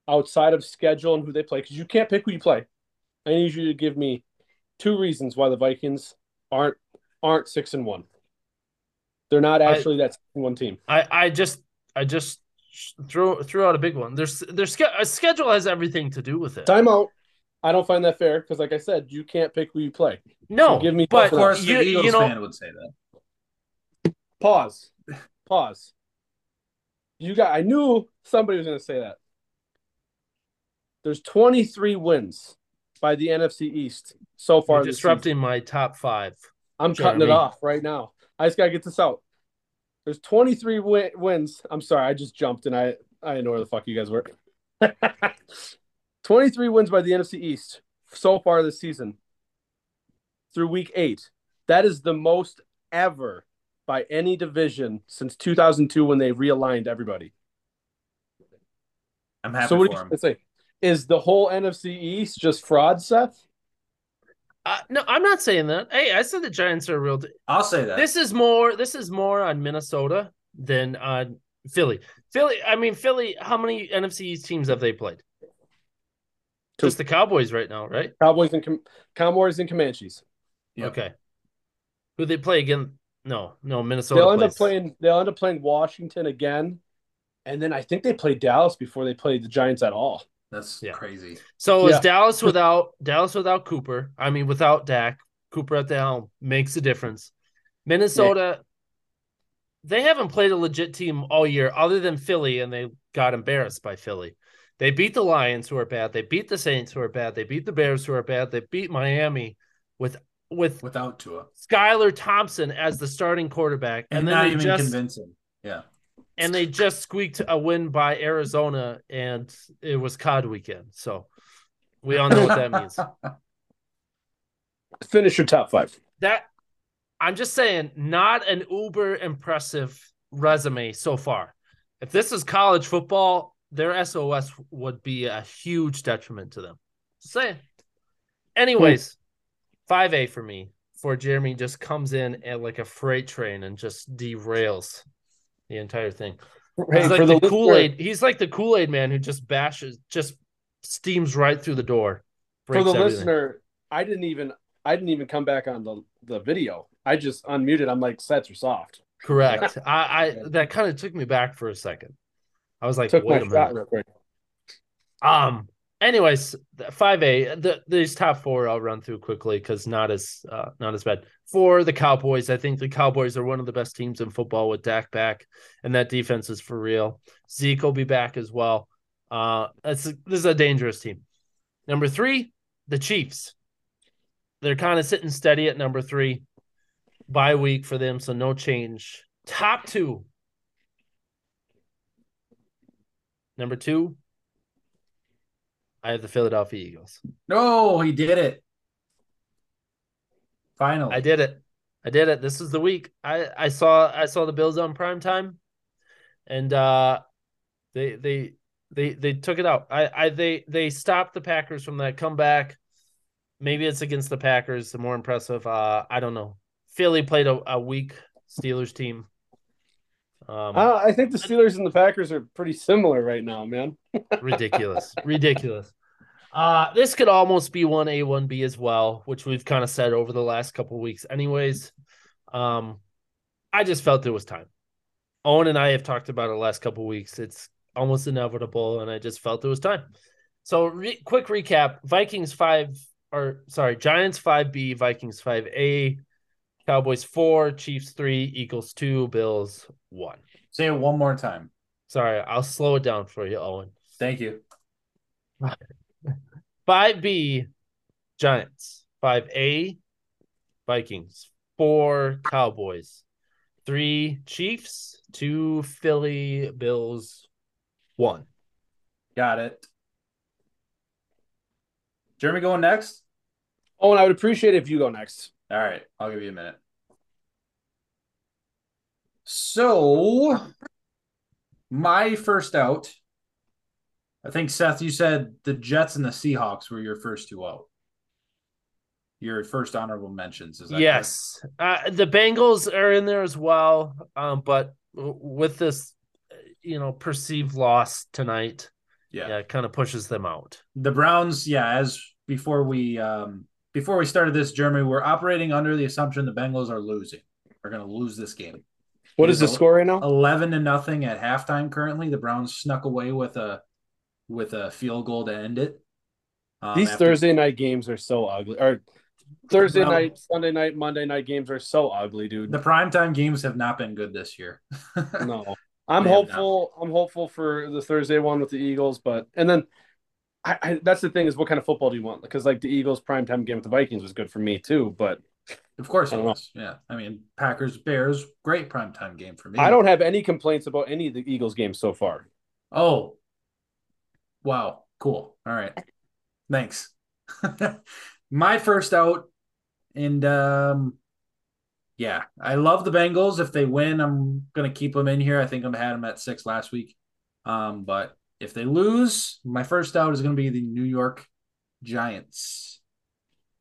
outside of schedule and who they play because you can't pick who you play. I need you to give me two reasons why the Vikings aren't aren't six and one. They're not I- actually that six and one team. I, I just, I just threw threw out a big one. There's, their sch- a schedule has everything to do with it. Timeout. I don't find that fair because, like I said, you can't pick who you play. No, So give me but of course, you, the Eagles you know, fan would say that. Pause. Pause. You got. I knew somebody was going to say that. There's 23 wins by the NFC East so far. you're disrupting season. my top five. I'm cutting it off right now. I just got to get this out. There's 23 win- wins. I'm sorry, I just jumped and I I didn't know where the fuck you guys were. [LAUGHS] 23 wins by the NFC East so far this season through week eight. That is the most ever by any division since 2002 when they realigned everybody. I'm happy so what do for you him. say? Is the whole NFC East just fraud, Seth? Uh, no, I'm not saying that. Hey, I said the Giants are a real. I'll say that. This is more. This is more on Minnesota than on Philly. Philly. I mean, Philly. How many NFC East teams have they played? Two. Just the Cowboys right now, right? Cowboys and Com- Cowboys and Comanches. Yep. Okay. Who they play again? No, no, Minnesota. They'll end up playing. They'll end up playing Washington again, and then I think they play Dallas before they play the Giants at all. That's Yeah. crazy. So Yeah. is Dallas without Dallas without Cooper? I mean, without Dak, Cooper at the helm makes a difference. Minnesota, they haven't played a legit team all year, other than Philly, and they got embarrassed by Philly. They beat the Lions, who are bad. They beat the Saints, who are bad. They beat the Bears, who are bad. They beat Miami with with Without Tua. Skylar Thompson as the starting quarterback, And, and, then not even just convincing. Yeah. and they just squeaked a win by Arizona, and it was COD weekend. So we all know what that means. [LAUGHS] Finish your top five. that I'm just saying, not an uber impressive resume so far. If this is college football, their SOS would be a huge detriment to them. Just saying. Anyways, five A for me. For Jeremy just comes in at like a freight train and just derails the entire thing. Hey, He's like for the, Kool Aid. He's like the Kool Aid man who just bashes, just steams right through the door. For the everything. listener, I didn't even. I didn't even come back on the, the video. I just unmuted. I'm like, sets are soft. Correct. [LAUGHS] I, I that kind of took me back for a second. I was like, Took wait a minute. Um. Anyways, five A. The these top four I'll run through quickly because not as uh, not as bad. For the Cowboys, I think the Cowboys are one of the best teams in football with Dak back, and that defense is for real. Zeke will be back as well. Uh, this is a dangerous team. Number three, the Chiefs. They're kind of sitting steady at number three. Bye week for them, so no change. Top two. Number two, I have the Philadelphia Eagles. No, he did it. Finally. I did it. I did it. This is the week. I I saw I saw the Bills on prime time, and uh, they they they they took it out. I I they they stopped the Packers from that comeback. Maybe it's against the Packers, the more impressive. Uh, I don't know. Philly played a, a weak Steelers team. Um, Uh, I think the Steelers and the Packers are pretty similar right now, man. [LAUGHS] ridiculous, ridiculous. Uh, this could almost be one A, one B as well, which we've kind of said over the last couple of weeks. Anyways, um, I just felt it was time. Owen and I have talked about it the last couple of weeks. It's almost inevitable, and I just felt it was time. So, re- quick recap: Vikings five, or sorry, Giants five B, Vikings five A, Cowboys four, Chiefs three, Eagles two, Bills one. Say it one more time. Sorry, I'll slow it down for you, Owen. Thank you. [LAUGHS] 5B Giants, 5A Vikings, 4 Cowboys, 3 Chiefs, 2 Philly Bills, 1. Got it. Jeremy going next? Owen, I would appreciate it if you go next. All right, I'll give you a minute. So, my first out, I think Seth, you said the Jets and the Seahawks were your first two out. Your first honorable mentions, is that yes, uh, the Bengals are in there as well. Um, but with this, uh, you know, perceived loss tonight, Yeah. yeah, it kind of pushes them out. The Browns, yeah, as before we um before we started this, Jeremy, we're operating under the assumption the Bengals are losing. We're going to lose this game. What is the score right now? 11 to nothing at halftime currently. The Browns snuck away with a with a field goal to end it. Um, These after- Thursday night games are so ugly. Or Thursday night, Sunday night, Monday night games are so ugly, dude. the primetime games have not been good this year. [LAUGHS] no. I'm hopeful. I'm hopeful for the Thursday one with the Eagles, but and then I, I that's the thing is what kind of football do you want? Because like the Eagles primetime game with the Vikings was good for me too, but Of course it don't know. Yeah. I mean, Packers Bears, great primetime game for me. I don't have any complaints about any of the Eagles games so far. Oh. Wow. Cool. All right. Thanks. [LAUGHS] My first out and um yeah, I love the Bengals. If they win, I'm going to keep them in here. I think I've had them at 6 last week. Um but if they lose, my first out is going to be the New York Giants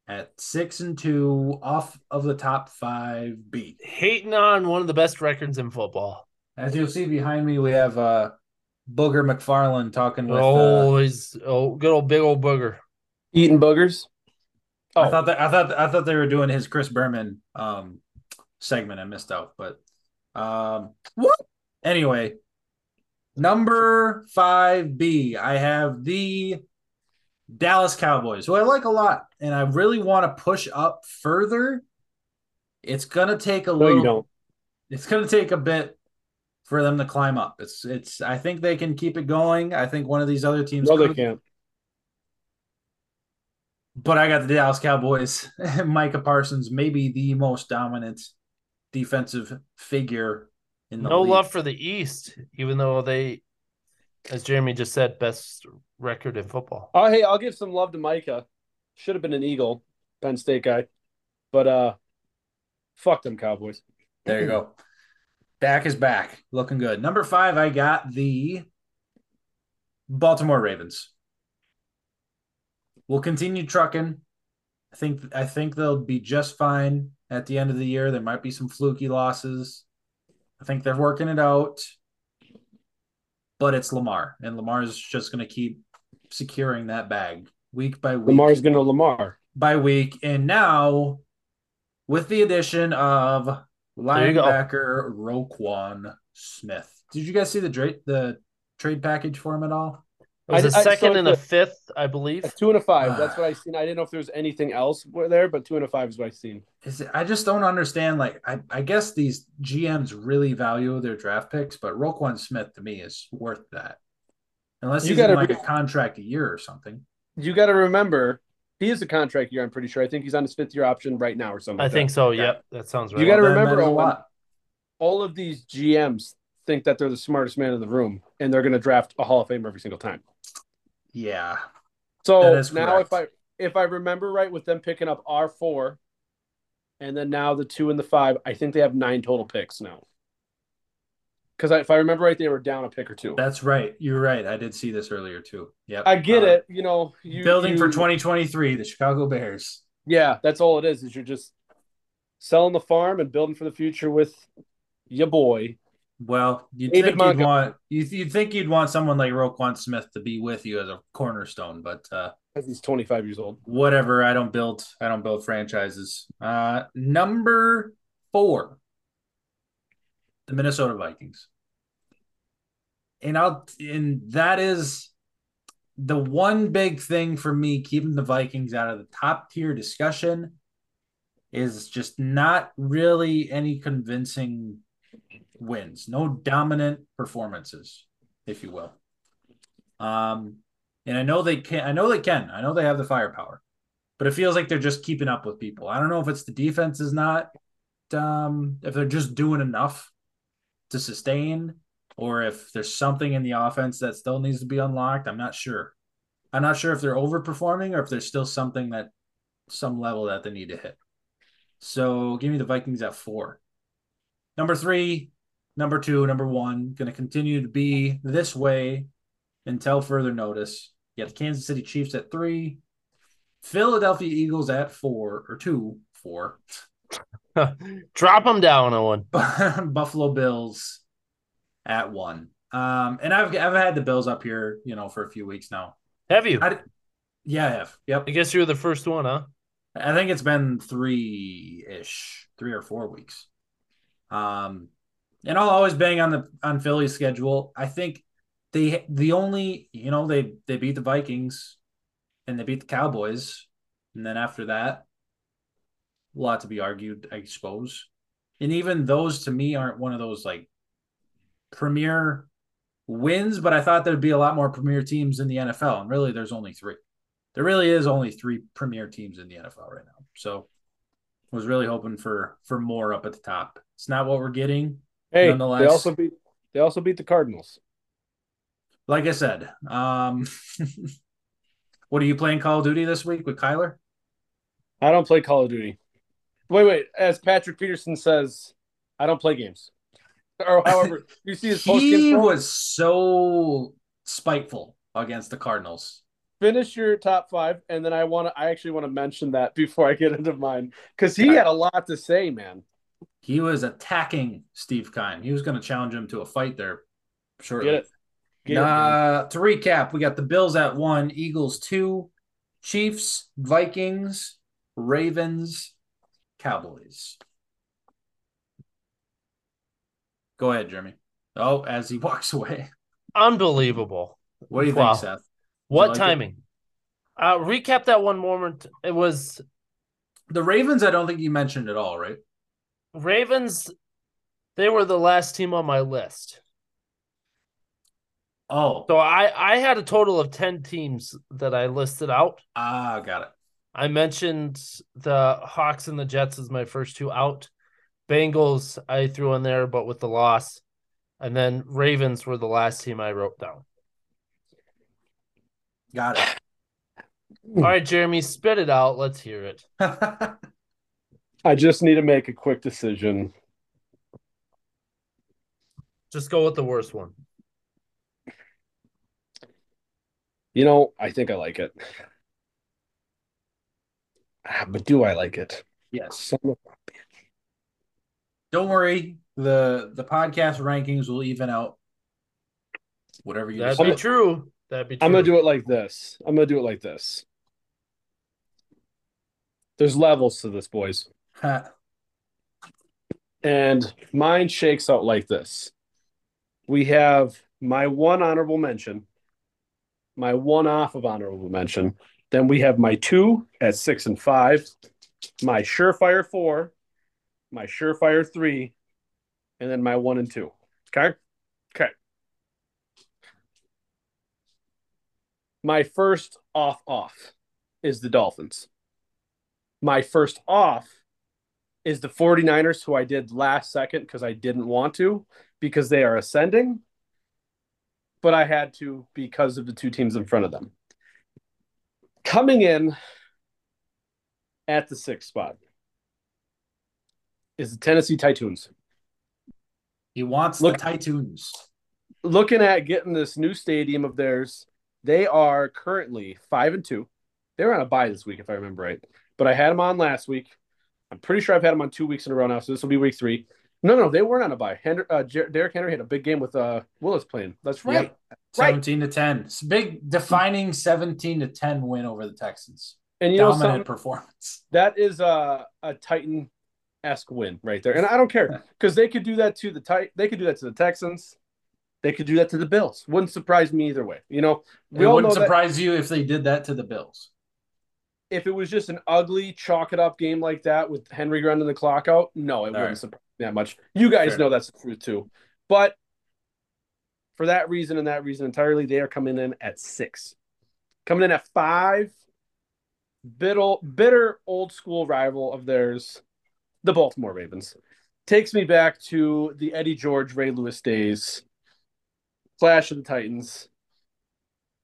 at 6 and 2 off of the top 5 beat. Hating on one of the best records in football. As you'll see behind me, we have uh Booger McFarland talking with. oh, uh, he's oh, good old big old booger. Eating boogers. I Oh. thought that I thought I thought they were doing his Chris Berman um segment. I missed out, but um what? Anyway, number five B. I have the Dallas Cowboys, who I like a lot, and I really want to push up further. It's gonna take a No, little. you don't. it's going to take a bit for them to climb up. It's it's I think they can keep it going. I think one of these other teams No, they can't. but I got the Dallas Cowboys. [LAUGHS] Micah Parsons maybe the most dominant defensive figure No league. love for the East, even though they, as Jeremy just said, best record in football. Oh, hey, I'll give some love to Micah. Should have been an Eagle, Penn State guy, but uh, fuck them Cowboys. There you go. Dak is back, looking good. Number five, I got the Baltimore Ravens. We'll continue trucking. I think I think they'll be just fine at the end of the year. There might be some fluky losses. I think they're working it out. But it's Lamar, and Lamar is just going to keep securing that bag week by week Lamar's gonna Lamar. by week. And now, with the addition of There you go. linebacker Roquan Smith, did you guys see the trade the trade package for him at all? It was I- a I- so second and a the- fifth, I believe. A two and a five. Ah. That's what I seen. I didn't know if there was anything else there, but two and a five is what I seen. Is it, I just don't understand. Like, I, I guess these GMs really value their draft picks, but Roquan Smith to me is worth that, unless You he's in gotta like re- a contract a year or something. You got to remember, he is a contract year. I'm pretty sure. I think he's on his fifth year option right now or something. I like think that. so. Yep, that sounds right. You gotta Well, remember, a lot. all of these GMs think that they're the smartest man in the room, and they're going to draft a Hall of Famer every single time. Yeah, So now, if I if I remember right, with them picking up R four, and then now the two and the five, I think they have nine total picks now. Because if I remember right, they were down a pick or two. that's right. You're right. I did see this earlier too. Yeah, I get uh, it. You know, you, building for 2023, the Chicago Bears. Yeah, that's all it is. Is you're just selling the farm and building for the future with your boy. Well, you'd David think you'd want you you'd think you'd want someone like Roquan Smith to be with you as a cornerstone, but uh, he's 25 years old. whatever. I don't build I don't build franchises. Uh, number four, the Minnesota Vikings, and I'll and that is the one big thing for me keeping the Vikings out of the top tier discussion is just not really any convincing wins, no dominant performances, if you will. Um, and I know they can. I know they can. I know they have the firepower, but it feels like they're just keeping up with people. I don't know if it's the defense is not, um, if they're just doing enough to sustain, or if there's something in the offense that still needs to be unlocked. I'm not sure. I'm not sure if they're overperforming or if there's still something that some level that they need to hit. So give me the Vikings at four. Number three, number two, number one, going to continue to be this way until further notice. You got the Kansas City Chiefs at three, Philadelphia Eagles at four or two, four. [LAUGHS] Drop them down, Owen. [LAUGHS] Buffalo Bills at one. Um, and I've I've had the Bills up here, you know, for a few weeks now. Have you? I, yeah, I have. Yep. I guess you were the first one, huh? I think it's been three ish, three or four weeks. Um, and I'll always bang on the on Philly's schedule. I think they the only you know they they beat the Vikings and they beat the Cowboys, and then after that, a lot to be argued, I suppose. And even those to me aren't one of those like premier wins, but I thought there'd be a lot more premier teams in the NFL, and really, there's only three. There really is only three premier teams in the NFL right now. So, was really hoping for for more up at the top. It's not what we're getting. Hey, they also beat they also beat the Cardinals. Like I said, um, [LAUGHS] what are you playing Call of Duty this week with Kyler? I don't play Call of Duty. Wait, wait. As Patrick Peterson says, I don't play games. Or however, [LAUGHS] you see his post He was so spiteful against the Cardinals. Finish your top five, and then I want to. I actually want to mention that [LAUGHS] before I get into mine because he had a lot to say, man. He was attacking Steve Keim. He was going to challenge him to a fight there shortly. Get it. Get uh, to recap, we got the Bills at one, Eagles two, Chiefs, Vikings, Ravens, Cowboys. Go ahead, Jeremy. Oh, as he [LAUGHS] walks away. Unbelievable. What do you wow. think, Seth? What like timing? It? Uh, recap that one moment. It was the Ravens. I don't think you mentioned at all, right? Ravens. They were the last team on my list. Oh, so I I had a total of ten teams that I listed out. Ah, got it. I mentioned the Hawks and the Jets as my first two out. Bengals I threw in there, but with the loss, and then Ravens were the last team I wrote down. Got it. All right, Jeremy, spit it out. Let's hear it. [LAUGHS] I just need to make a quick decision. Just go with the worst one. You know, I think I like it. Ah, but do I like it? Yes. Don't worry. The the podcast rankings will even out whatever you That'd decide. be true. That'd be true. I'm gonna do it like this. I'm gonna do it like this. There's levels to this, boys. And mine shakes out like this. We have my one honorable mention, my one off of honorable mention. Then we have my two at six and five, my surefire four, my surefire three, and then my one and two. Okay. Okay. My first off off is the Dolphins. My first off is the 49ers, who I did last second because I didn't want to, because they are ascending. But I had to because of the two teams in front of them. Coming in at the sixth spot is the Tennessee Titans. He wants Look, the Titans. Looking at getting this new stadium of theirs they are currently five and two. They were on a bye this week, if I remember right. But I had them on last week. I'm pretty sure I've had them on two weeks in a row now, so this will be week three. No, no, they weren't on a bye. Henry, uh, Jer- Derrick Henry had a big game with uh, Willis playing. That's right. Yep. right. 17 to 10. It's a big defining 17 to 10 win over the Texans. And you Dominant know performance. That is a, a Titan esque win right there. And I don't care [LAUGHS] because they could do that to the tit- they could do that to the Texans. They could do that to the Bills. Wouldn't surprise me either way. You know, it wouldn't surprise you if they did that to the Bills. If it was just an ugly, chalk it up game like that with Henry running the clock out, no, it All wouldn't right. surprise me that much. You guys Fair know that's the truth too. But for that reason and that reason entirely, they are coming in at six. Coming in at five, bitter, bitter old school rival of theirs, the Baltimore Ravens. Takes me back to the Eddie George, Ray Lewis days Clash of the Titans.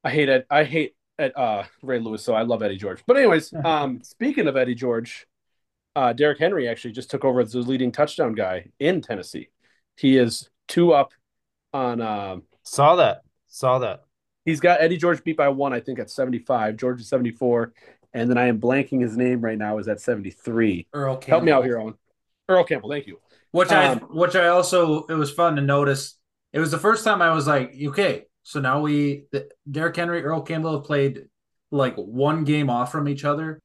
I hate it. I hate at uh, Ray Lewis, so I love Eddie George. But anyways, um, speaking of Eddie George, uh, Derrick Henry actually just took over as the leading touchdown guy in Tennessee. He is two up on. Uh, Saw that. Saw that. he's got Eddie George beat by one, I think, at seventy five. George is seventy four, and then I am blanking his name right now. Is at seventy three. Earl Campbell. Help me out here, Owen. Earl Campbell. Thank you. Which I Um, which I also it was fun to notice. It was the first time I was like, okay, so now we the, Derrick Henry, Earl Campbell have played like one game off from each other,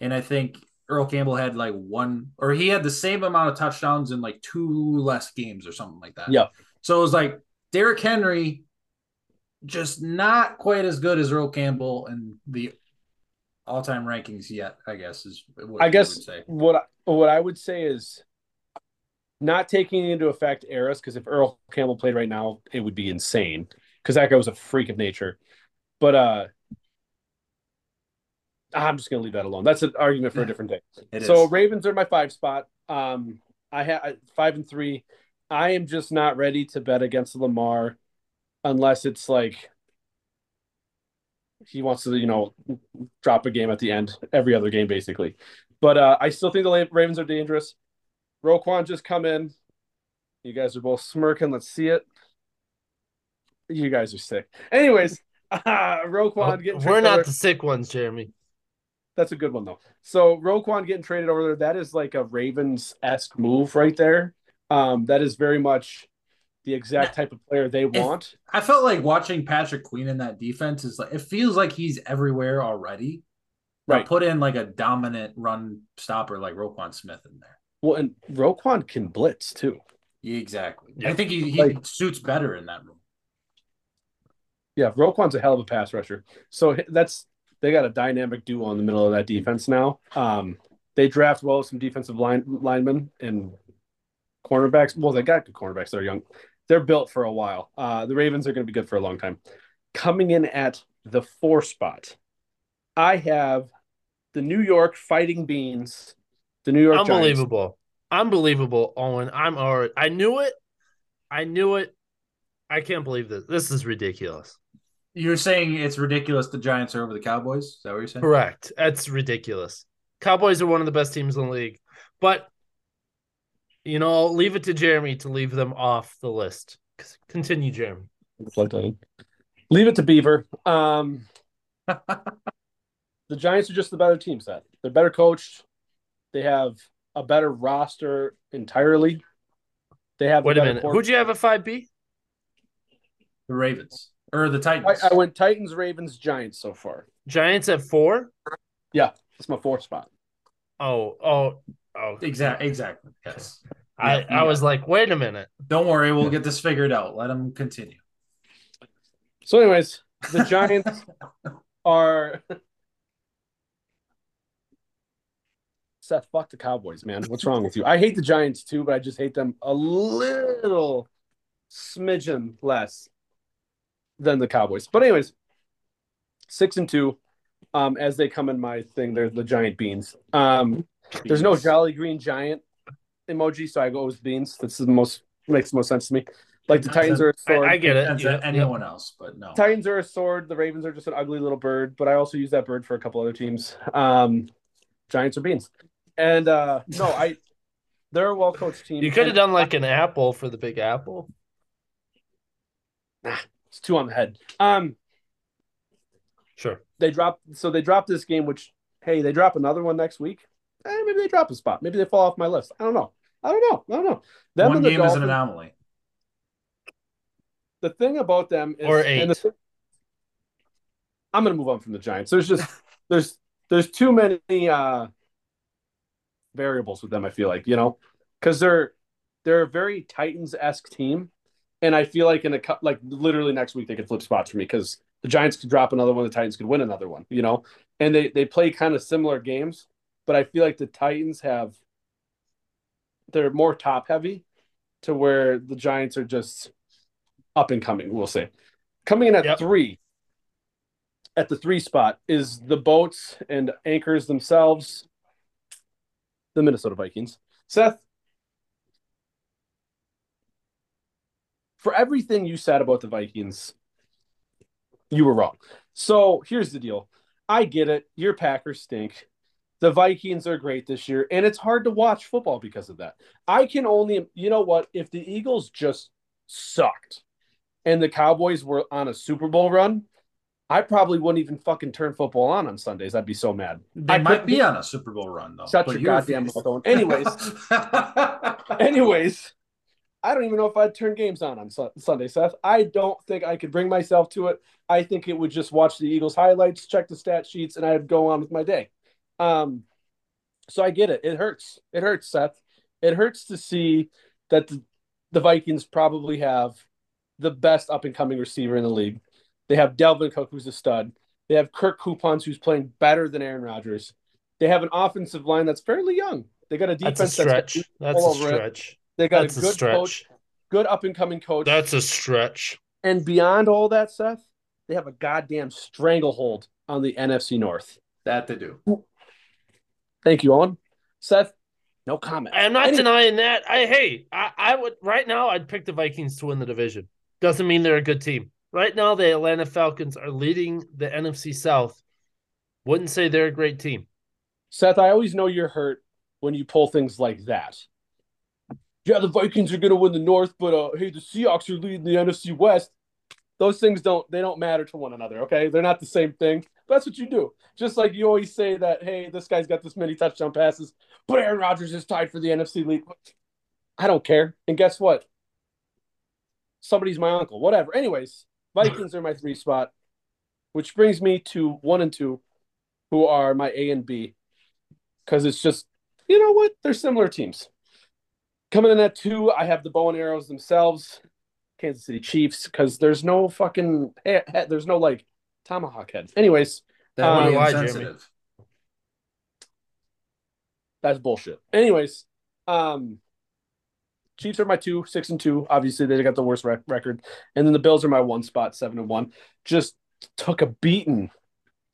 and I think Earl Campbell had like one or he had the same amount of touchdowns in like two less games or something like that. Yeah. So it was like Derrick Henry, just not quite as good as Earl Campbell and the all-time rankings yet. I guess is what I guess would say. what I- what I would say is not taking into effect eras because if Earl Campbell played right now, it would be insane because that guy was a freak of nature. But uh, I'm just gonna leave that alone. That's an argument for a different day. It so is. Ravens are my five spot. Um, I have five and three. I am just not ready to bet against Lamar unless it's like he wants to, you know, drop a game at the end, every other game basically. But uh, I still think the Ravens are dangerous. Roquan just come in. You guys are both smirking. Let's see it. You guys are sick. Anyways, [LAUGHS] uh, Roquan getting We're not over- the sick ones, Jeremy. that's a good one though. So Roquan getting traded over there, that is like a Ravens esque move right there. Um, that is very much the exact type of player they want. I felt like watching Patrick Queen in that defense is like it feels like he's everywhere already. Now Right. Put in like a dominant run stopper like Roquan Smith in there. Well, and Roquan can blitz too. Yeah, exactly. Yeah. I think he, he Like- suits better in that role. Yeah, Roquan's a hell of a pass rusher. So that's they got a dynamic duo in the middle of that defense now. Um, they draft well some defensive line linemen and cornerbacks. Well, they got good cornerbacks. They're young. They're built for a while. Uh, the Ravens are going to be good for a long time. Coming in at the four spot, I have the New York Fighting Beans. The New York Giants. Unbelievable. Unbelievable, Owen. I'm already I knew it. I knew it. I can't believe this. This is ridiculous. You're saying it's ridiculous the Giants are over the Cowboys? Is that what you're saying? Correct. That's ridiculous. Cowboys are one of the best teams in the league. But you know, I'll leave it to Jeremy to leave them off the list. Continue, Jeremy. Leave it to Beaver. Um, [LAUGHS] the Giants are just the better team set. They're better coached. They have a better roster entirely. They have. Wait a better minute. quarter- Who'd you have at 5B? The Ravens. Or the Titans. I, I went Titans, Ravens, Giants so far. Giants at four? Yeah, That's my fourth spot. Oh, oh, oh. exactly. Exactly. Yes. I, Yeah, I was like, wait a minute. Don't worry, we'll get this figured out. Let them continue. So, anyways, the Giants [LAUGHS] are. Seth, fuck the Cowboys, man. What's wrong with you? I hate the Giants too, but I just hate them a little smidgen less than the Cowboys. But anyways, six and two. Um, as they come in my thing, they're the giant beans. Um, there's no Jolly Green Giant emoji, so I go with beans. This is the most makes the most sense to me. Like the Titans are a sword. I, I get it. Depends Yeah, anyone else, but no. Titans are a sword. The Ravens are just an ugly little bird, but I also use that bird for a couple other teams. Um, Giants are beans, and uh, no, I they're a well coached team. You could have done like an apple for the big apple. It's two on the head. Um, Sure. they drop so they drop this game, which hey, they drop another one next week. Eh, maybe they drop a spot. Maybe they fall off my list. I don't know. I don't know. I don't know. Them One game is an anomaly. the thing about them is, Or eight. the- I'm gonna move on from the Giants. There's just [LAUGHS] there's there's too many uh variables with them. I feel like you know because they're they're a very Titans esque team, and I feel like in a like literally next week they could flip spots for me because the Giants could drop another one, the Titans could win another one. You know, and they they play kind of similar games, but I feel like the Titans have they're more top heavy to where the Giants are just up and coming, we'll say. Coming in at Yep. three, at the three spot is the boats and anchors themselves, the Minnesota Vikings. Seth, for everything you said about the Vikings, you were wrong. So here's the deal. I get it. Your Packers stink. The Vikings are great this year, and it's hard to watch football because of that. I can only, you know what? If the Eagles just sucked and the Cowboys were on a Super Bowl run, I probably wouldn't even fucking turn football on on Sundays. I'd be so mad. They I might be on a Super Bowl run though. Shut your goddamn mouth, Anyways, [LAUGHS] anyways, I don't even know if I'd turn games on on Su- Sunday, Seth. I don't think I could bring myself to it. I think it would just watch the Eagles highlights, check the stat sheets, and I'd go on with my day. Um, so I get it. It hurts. It hurts, Seth. It hurts to see that the, the Vikings probably have the best up and coming receiver in the league. They have Dalvin Cook, who's a stud. They have Kirk Cousins, who's playing better than Aaron Rodgers. They have an offensive line that's fairly young. They got a defense That's a stretch. That's a all over stretch. They got That's a a good stretch. coach, good up and coming coach. That's a stretch. and beyond all that, Seth, they have a goddamn stranglehold on the NFC North. that they do. Thank you, Owen. Seth, no comment. I'm not Any- denying that. I hey, I, I would right now I'd pick the Vikings to win the division. Doesn't mean they're a good team. Right now, the Atlanta Falcons are leading the NFC South. Wouldn't say they're a great team. Seth, I always know you're hurt when you pull things like that. Yeah, the Vikings are going to win the North, but uh, hey, the Seahawks are leading the NFC West. Those things don't they don't matter to one another. Okay, they're not the same thing. That's what you do. Just like you always say that, hey, this guy's got this many touchdown passes, but Aaron Rodgers is tied for the NFC lead. I don't care. And guess what? Somebody's my uncle. Whatever. Anyways, Vikings are my three spot, which brings me to one and two, who are my A and B because it's just you know what they're similar teams coming in at two i have the bow and arrows themselves kansas city chiefs because there's no fucking he- he- there's no like tomahawk heads anyways That Um, would Why, Jeremy? insensitive. that's bullshit. Anyways um chiefs are my two six and two. Obviously they got the worst rec- record. And then the bills are my one spot seven and one. Just took a beating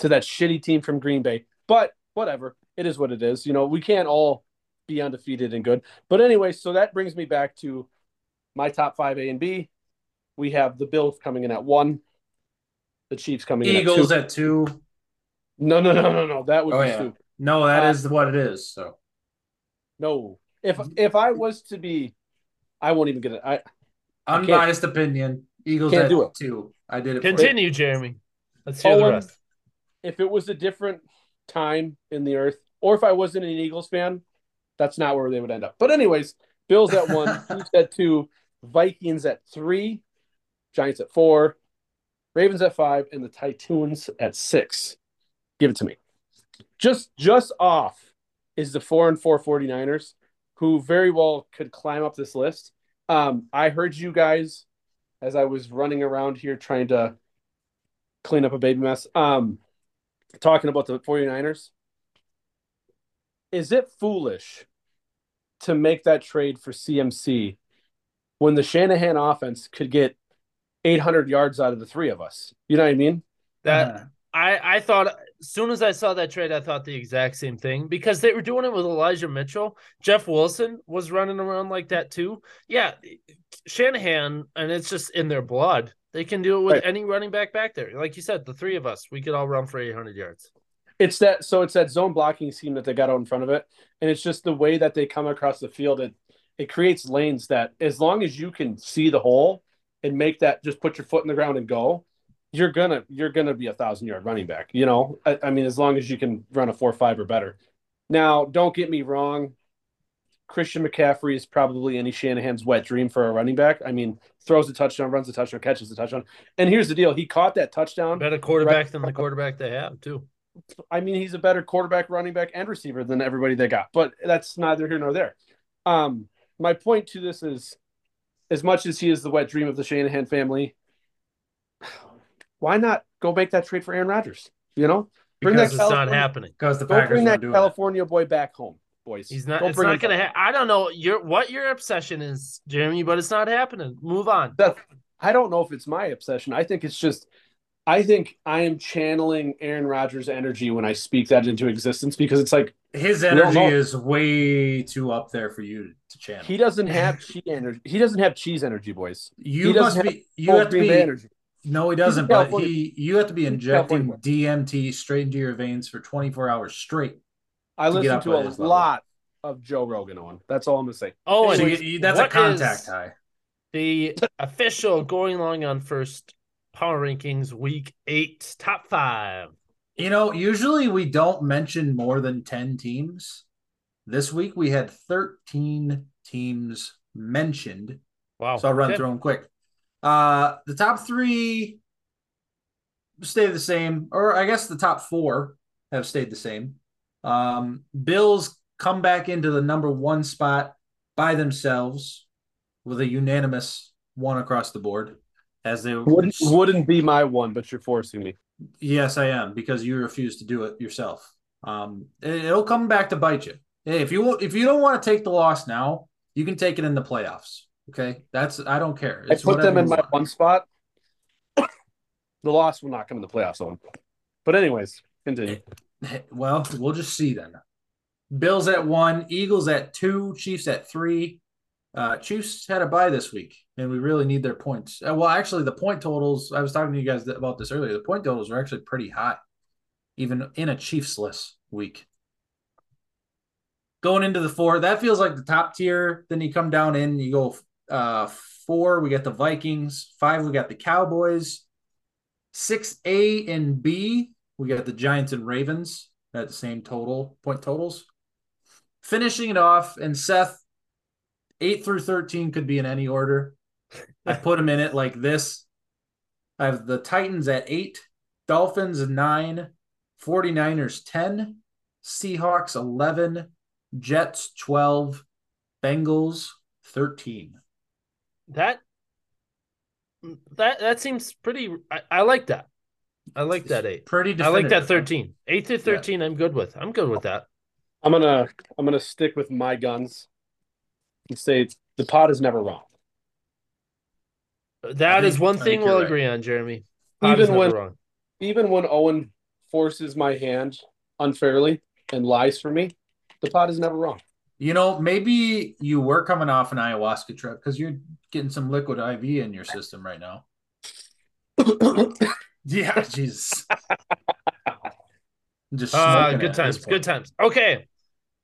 to that shitty team from green bay. But whatever. It is what it is. You know we can't all be undefeated and good but anyway so that brings me back to my top five a and b we have the bills coming in at one the chiefs coming in Eagles at two at two. no no no no no that would Oh, be yeah. stupid No, that Uh, is what it is. So No. If if I was to be, I won't even get it. I can't- unbiased opinion. Eagles Can't at do it. two. I did it. for. Continue, Jeremy. Let's hear the rest. if it was a different time in the earth, or if I wasn't an Eagles fan, that's not where they would end up. But anyways, Bills at one, [LAUGHS] Chiefs at two, Vikings at three, Giants at four, Ravens at five, and the Titans at six. Give it to me. Just just off is the four and four 49ers, who very well could climb up this list. Um, I heard you guys as I was running around here trying to clean up a baby mess. Um, talking about the 49ers. Is it foolish to make that trade for CMC when the Shanahan offense could get 800 yards out of the three of us? You know what I mean? That Uh-huh. I I thought as soon as I saw that trade, I thought the exact same thing because they were doing it with Elijah Mitchell. Jeff Wilson was running around like that too. Yeah, Shanahan, and it's just in their blood. They can do it with Right. any running back back there. Like you said, the three of us, we could all run for 800 yards. It's that so it's that zone blocking scheme that they got out in front of it, and it's just the way that they come across the field. It it creates lanes that as long as you can see the hole and make that just put your foot in the ground and go, you're gonna you're gonna be a thousand yard running back. You know, I, I mean, as long as you can run a four five or better. Now, don't get me wrong. Christian McCaffrey is probably any Shanahan's wet dream for a running back. I mean, throws a touchdown, runs a touchdown, catches a touchdown. And here's the deal: he caught that touchdown. Better quarterback than the quarterback they have too. I mean, he's a better quarterback, running back, and receiver than everybody they got. But that's neither here nor there. Um, my point to this is, as much as he is the wet dream of the Shanahan family, why not go make that trade for Aaron Rodgers? You know, bring Because that It's not California, happening. Because the go Packers bring that doing California boy back home, boys. He's not. Go it's not gonna. back. Ha- I don't know your what your obsession is, Jeremy, but it's not happening. Move on. That- I don't know if it's my obsession. I think it's just. I think I am channeling Aaron Rodgers' energy when I speak that into existence because it's like. His energy know. is way too up there for you to channel. he doesn't have [LAUGHS] cheese energy. He doesn't have cheese energy, boys. you he must doesn't be. You Full have to be. Energy. No, he doesn't. But he, you have to be in injecting DMT straight into your veins for 24 hours straight. I To listen to a his level. lot of Joe Rogan on. That's all I'm gonna say. Oh, So and you- you- that's a contact high. The official going long on first power rankings week eight top five. You know, usually we don't mention more than 10 teams. This week we had 13 teams mentioned. Wow. So I'll run Okay. through them quick. Uh, the top three stay the same, or I guess the top four have stayed the same. Um, Bills come back into the number one spot by themselves with a unanimous one across the board. As they Wouldn't wouldn't be my one, but you're forcing me. Yes, I am because you refuse to do it yourself. Um, it, will come back to bite you. Hey, if you if you don't want to take the loss now, you can take it in the playoffs. Okay, that's I don't care. I put them in my one spot. [COUGHS] the loss will not come in the playoffs on. But anyways, continue. Well, we'll just see then. Bills at one, Eagles at two, Chiefs at three. Uh, Chiefs had a bye this week, and we really need their points. Uh, well, actually, the point totals. I was talking to you guys about this earlier. The point totals are actually pretty high, even in a Chiefs-less week. Going into the four, that feels like the top tier. Then you come down in, you go uh four. We got the Vikings. Five, we got the Cowboys. Six A and B, we got the Giants and Ravens at the same total point totals. Finishing it off, and Seth, eight through thirteen could be in any order. I [LAUGHS] put them in it like this. I have the Titans at eight, Dolphins at nine, 49ers 10, Seahawks 11, Jets 12, Bengals 13. That that that seems pretty. I, I like that. I like that eight. Pretty I like that thirteen. Eight to thirteen. I'm good with. I'm good with that. I'm gonna I'm gonna stick with my guns and say the pot is never wrong. That is one thing we'll right. agree on, Jeremy. Pot Even when wrong. even when Owen forces my hand unfairly and lies for me, the pot is never wrong. You know, maybe you were coming off an ayahuasca trip because you're getting some liquid IV in your system right now. [COUGHS] Yeah, Jesus. Just Uh, good times. Good times. Okay,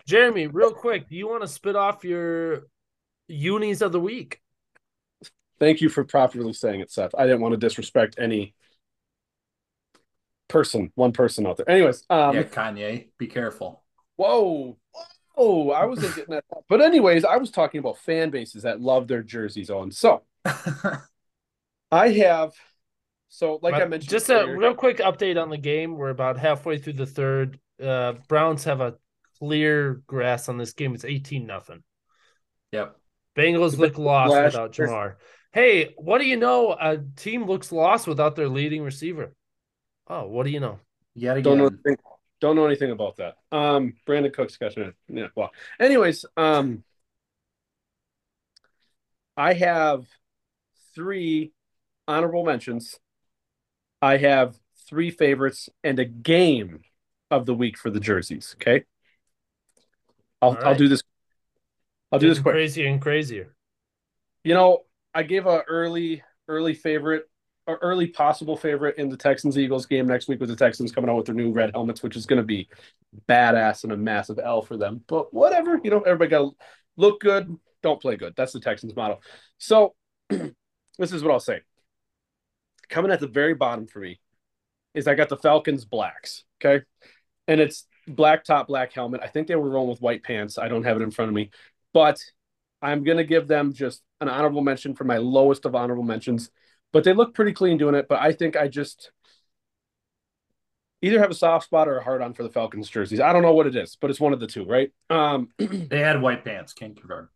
Jeremy, real quick, do you want to spit off your unis of the week? Thank you for properly saying it, Seth. I didn't want to disrespect any person, one person out there. Anyways, um, Yeah, Kanye, be careful. whoa, whoa, I wasn't getting that. But anyways, I was talking about fan bases that love their jerseys on. So [LAUGHS] I have, so like I mentioned, just a real quick update on the game. We're about halfway through the third. Uh, Browns have a clear grasp on this game. It's eighteen nothing. yep. Bengals look lost Last without year- Ja'Marr. Hey, what do you know? A team looks lost without their leading receiver. Oh, what do you know? Yet don't know anything, don't know anything about that. Um, Brandin Cooks got you. Yeah. Well, anyways, um, I have three honorable mentions. I have three favorites and a game of the week for the jerseys. Okay. I'll All I'll do this. I'll do this quick. Crazier and crazier. You know, I gave a early early favorite or early possible favorite in the Texans Eagles game next week with the Texans coming out with their new red helmets, which is going to be badass and a massive L for them. But whatever, you know, everybody got to look good, don't play good. That's the Texans model. So [CLEARS THROAT] this is what I'll say. Coming at the very bottom for me is I got the Falcons blacks, okay, and it's black top, black helmet. I think they were rolling with white pants. I don't have it in front of me, but I'm going to give them just an honorable mention for my lowest of honorable mentions. But they look pretty clean doing it. But I think I just either have a soft spot or a hard on for the Falcons jerseys. I don't know what it is, but it's one of the two, right? Um, [CLEARS THROAT] They had white pants, can't confirm.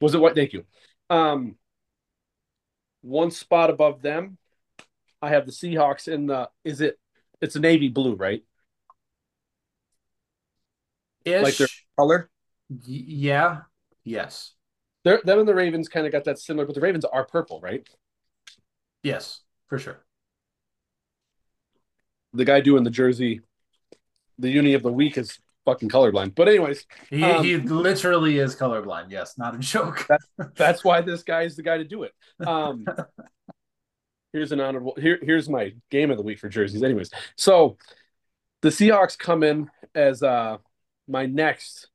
was it white? Thank you. Um, one spot above them, I have the Seahawks in the. Is it? It's a navy blue, right? Ish. Like their color. Y- yeah. Yes. They're, them and the Ravens kind of got that similar, but the Ravens are purple, right? Yes, for sure. The guy doing the jersey, the uni of the week is fucking colorblind. But anyways, He, Um, he literally is colorblind. Yes, not a joke. [LAUGHS] that's why this guy is the guy to do it. Um, [LAUGHS] here's an honorable here here's my game of the week for jerseys anyways so the seahawks come in as uh my next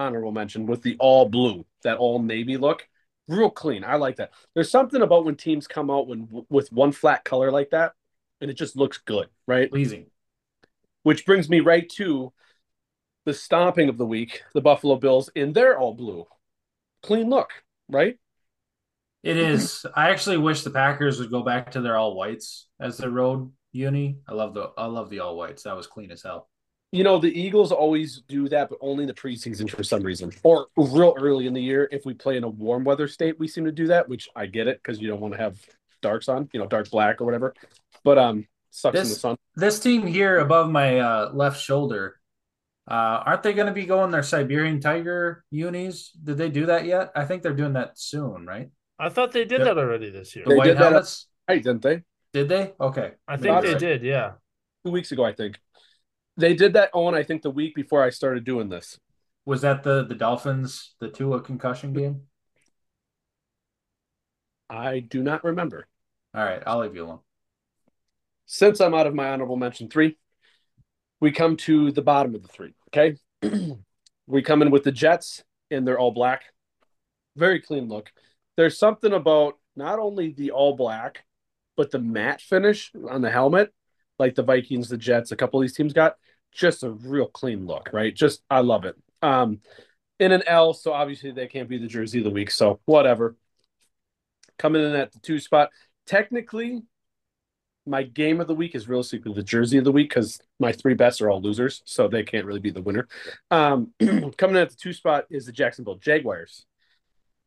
honorable mention with the all blue that all navy look real clean i like that there's something about when teams come out when with one flat color like that and it just looks good right Pleasing. which brings me right to the stomping of the week the buffalo bills in their all blue clean look right It is. I actually wish the Packers would go back to their all whites as their road uni. I love the I love the all whites. That was clean as hell. You know, the Eagles always do that, but only in the preseason for some reason, or real early in the year. If we play in a warm weather state, we seem to do that, which I get it because you don't want to have darks on, you know, dark black or whatever. But um, sucks in the This- sun. This team here above my uh, left shoulder, uh, aren't they going to be going their Siberian Tiger unis? Did they do that yet? I think they're doing that soon, right? I thought they did Yeah. that already this year. The They white did that- helmets. Right, didn't they? Did they? Okay. I think they Thought so. did. Yeah. Two weeks ago, I think. They did that on, I think, the week before I started doing this. Was that the the Dolphins the Tua concussion game? I do not remember. All right, I'll leave you alone. Since I'm out of my honorable mention three, we come to the bottom of the three. Okay. [CLEARS THROAT] we come in with the Jets and they're all black. Very clean look. There's something about not only the all black, but the matte finish on the helmet, like the Vikings, the Jets, a couple of these teams got. Just a real clean look, right? Just I love it. Um, in an L, so obviously they can't be the jersey of the week. So whatever. Coming in at the two spot. Technically, my game of the week is realistically the jersey of the week because my three best are all losers, so they can't really be the winner. Um, [CLEARS THROAT] coming in at the two spot is the Jacksonville Jaguars,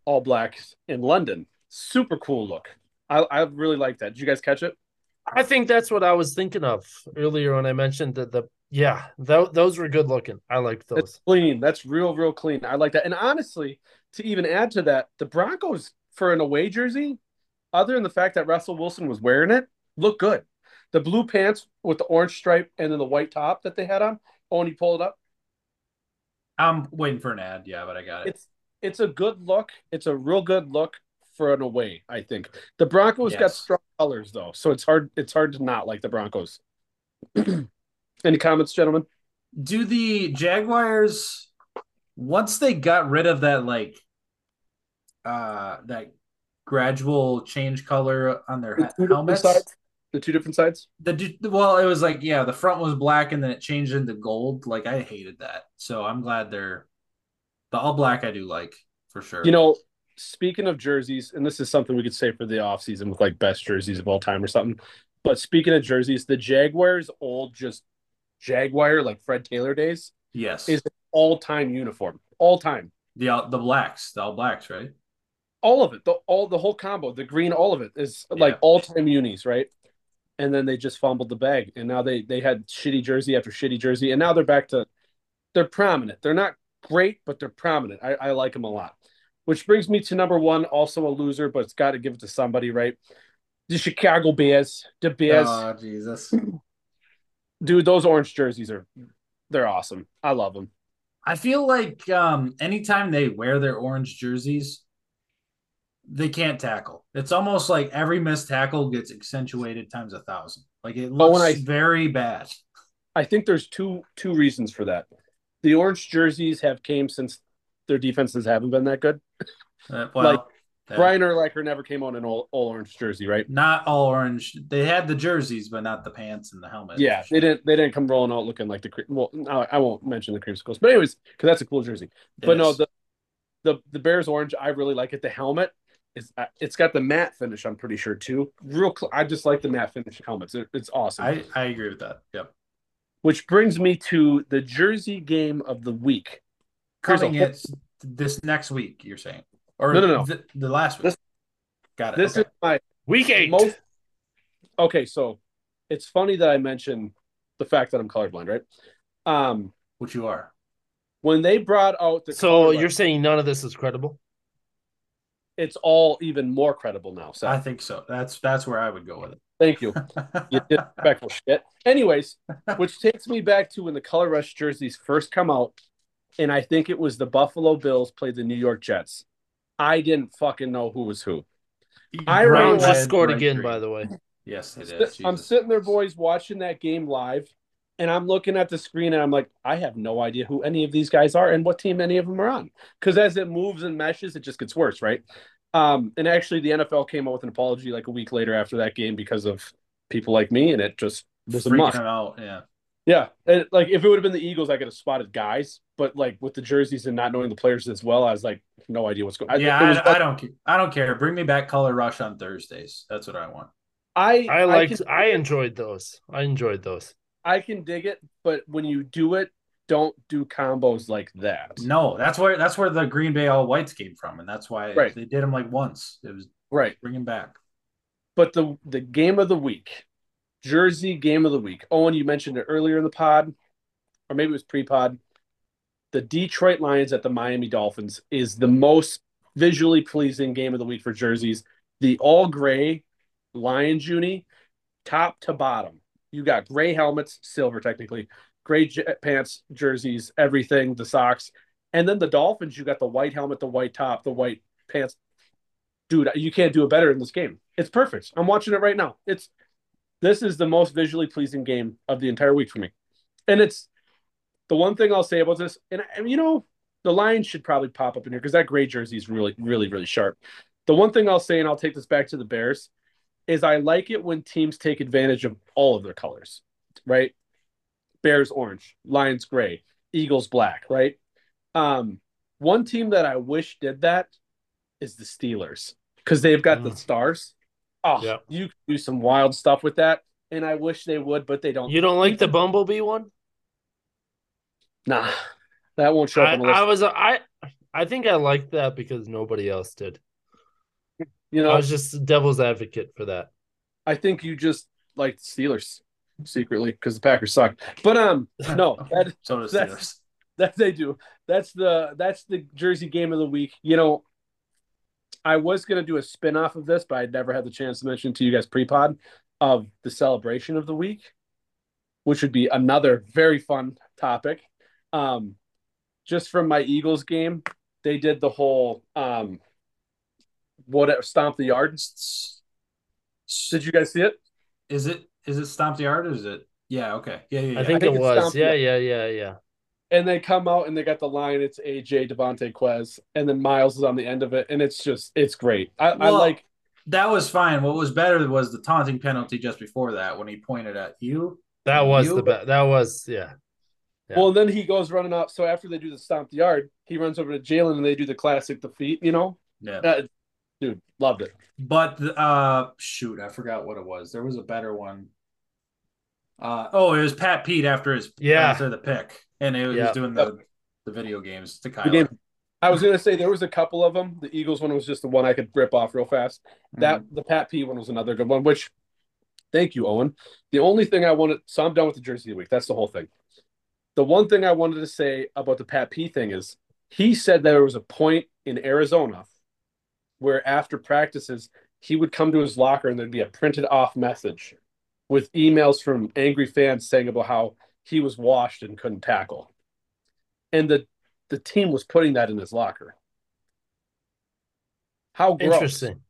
all blacks in London. Super cool look. I, I really like that. Did you guys catch it? I think that's what I was thinking of earlier when I mentioned that the yeah, th- those were good looking. I liked those. It's clean. That's real, real clean. I like that. And honestly, to even add to that, the Broncos for an away jersey, other than the fact that Russell Wilson was wearing it, look good. The blue pants with the orange stripe and then the white top that they had on. Oh, and he pulled it up. I'm waiting for an ad. Yeah, but I got it. It's it's a good look. It's a real good look for an away. I think the Broncos got Yes. strong colors though, so it's hard. It's hard to not like the Broncos. [CLEARS THROAT] Any comments, gentlemen? Do the Jaguars once they got rid of that like uh that gradual change color on their The helmets? sides. The two different sides. The well, it was like yeah, the front was black and then it changed into gold. Like I hated that. So I'm glad they're the all black. I do like for sure. You know, speaking of jerseys, and this is something we could say for the offseason with like best jerseys of all time or something. But speaking of jerseys, the Jaguars old just Jaguar like Fred Taylor days yes, is an all time uniform. All time. the all- the blacks, the all blacks, right? All of it. The all the whole combo, the green, all of it is like Yeah. all time unis, right? And then they just fumbled the bag. And now they they had shitty jersey after shitty jersey. And now they're back to they're prominent. They're not great, but they're prominent. I, I like them a lot. Which brings me to number one, also a loser, but it's got to give it to somebody, right? The Chicago Bears. The Bears. Oh Jesus. [CLEARS THROAT] Dude, those orange jerseys are they're awesome. I love them. I feel like um anytime they wear their orange jerseys, they can't tackle. It's almost like every missed tackle gets accentuated times a thousand. Like it looks I- very bad. I think there's two two reasons for that. The orange jerseys have came since their defenses haven't been that good. Uh, well, Like, uh, Brian Urlacher never came on an all, all orange jersey, right? not all orange. They had the jerseys, but not the pants and the helmet. Yeah, they didn't. They didn't come rolling out looking like the. Well, no, I won't mention the creamsicles, but anyways, because that's a cool jersey. It but no, the the the Bears orange, I really like it. The helmet is uh, it's got the matte finish. I'm pretty sure too. Real, cl- I just like the matte finish helmets. It, it's awesome. I I agree with that. Yep. Which brings me to the jersey game of the week. Coming in this next week, you're saying, or No, no, no. The, the last week. This- Got it. This okay. is my Week eight. most. Okay, so it's funny that I mentioned the fact that I'm colorblind, right? Um, which you are. when they brought out the so color you're saying none of this is credible? it's all even more credible now. So I think so. That's that's where I would go with it. thank you. it. [LAUGHS] you disrespectful shit. Anyways, which takes me back to when the color rush jerseys first come out, and I think it was the Buffalo Bills played the New York Jets. I didn't fucking know who was who. I red, just scored red, again, green. by the way. Yes, Sit- did. I'm Jesus. sitting there, boys, watching that game live, and I'm looking at the screen, and I'm like, I have no idea who any of these guys are and what team any of them are on. Because as it moves and meshes, it just gets worse, right? Um, and actually, the NFL came out with an apology like a week later after that game because of people like me, and it just was a must. out. Yeah. Yeah, and like if it would have been the Eagles, I could have spotted guys, but like with the jerseys and not knowing the players as well, I was like, no idea what's going. on. yeah, it was- I, I don't care. I don't care. Bring me back color rush on Thursdays. That's what I want. I I liked. can- I enjoyed those. I enjoyed those. I can dig it, but when you do it, don't do combos like that. No, that's where that's where the Green Bay All Whites came from, and that's why Right. they did them like once. It was Right. bring him back. But the the game of the week, Jersey game of the week. Owen, you mentioned it earlier in the pod, or maybe it was pre-pod. The Detroit Lions at the Miami Dolphins is the most visually pleasing game of the week for jerseys. The all gray Lions uni, top to bottom. You got gray helmets, silver technically, gray j- pants, jerseys, everything, the socks, and then the Dolphins. You got the white helmet, the white top, the white pants. Dude, you can't do it better in this game. It's perfect. I'm watching it right now. It's this is the most visually pleasing game of the entire week for me, and it's the one thing I'll say about this. And, and you know, the Lions should probably pop up in here because that gray jersey is really, really, really sharp. The one thing I'll say, and I'll take this back to the Bears, is I like it when teams take advantage of all of their colors, right? Bears orange, Lions gray, Eagles black, right? Um, one team that I wish did that is the Steelers because they've got the Mm. stars. Oh, Yeah. you can do some wild stuff with that, and I wish they would, but they don't. You don't like the Bumblebee one? Nah, that won't show up I, on the list. I was. I. I think I liked that because nobody else did. you know, I was just the devil's advocate for that. I think you just like the Steelers secretly because the Packers suck. But um, [LAUGHS] no, that So does That's- Steelers. [LAUGHS] that they do. That's the that's the Jersey game of the week. You know, I was gonna do a spin off of this, but I'd never had the chance to mention to you guys pre-pod of the celebration of the week, which would be another very fun topic. Um, just from my Eagles game, they did the whole um, what stomp the yard. Did you guys see it? Is it is it stomp the yard or is it? Yeah. Okay. Yeah. Yeah. yeah. I think, think it was. Stomp Yeah, yeah, yeah, yeah. And they come out and they got the line. It's AJ DeVonta Quez, and then Miles is on the end of it, and it's just it's great. I, I like that was fine. What was better was the taunting penalty just before that when he pointed at you. That was You- the best. That was yeah. Yeah. Well, then he goes running up. So after they do the stomp the yard, he runs over to Jalen and they do the classic defeat. You know, Yeah. uh, dude, loved it. But uh shoot, I forgot what it was. There was a better one. Uh oh, it was Pat Pete after his Yeah. after the pick, and it was Yeah. doing the the video games to Kyler. game. I was gonna say there was a couple of them. The Eagles one was just the one I could rip off real fast. That Mm-hmm. the Pat P one was another good one. Which, thank you, Owen. The only thing I wanted, so I'm done with the jersey of the week. That's the whole thing. The one thing I wanted to say about the Pat P thing is he said there was a point in Arizona where after practices he would come to his locker and there'd be a printed off message with emails from angry fans saying about how he was washed and couldn't tackle, and the the team was putting that in his locker. How gross. Interesting.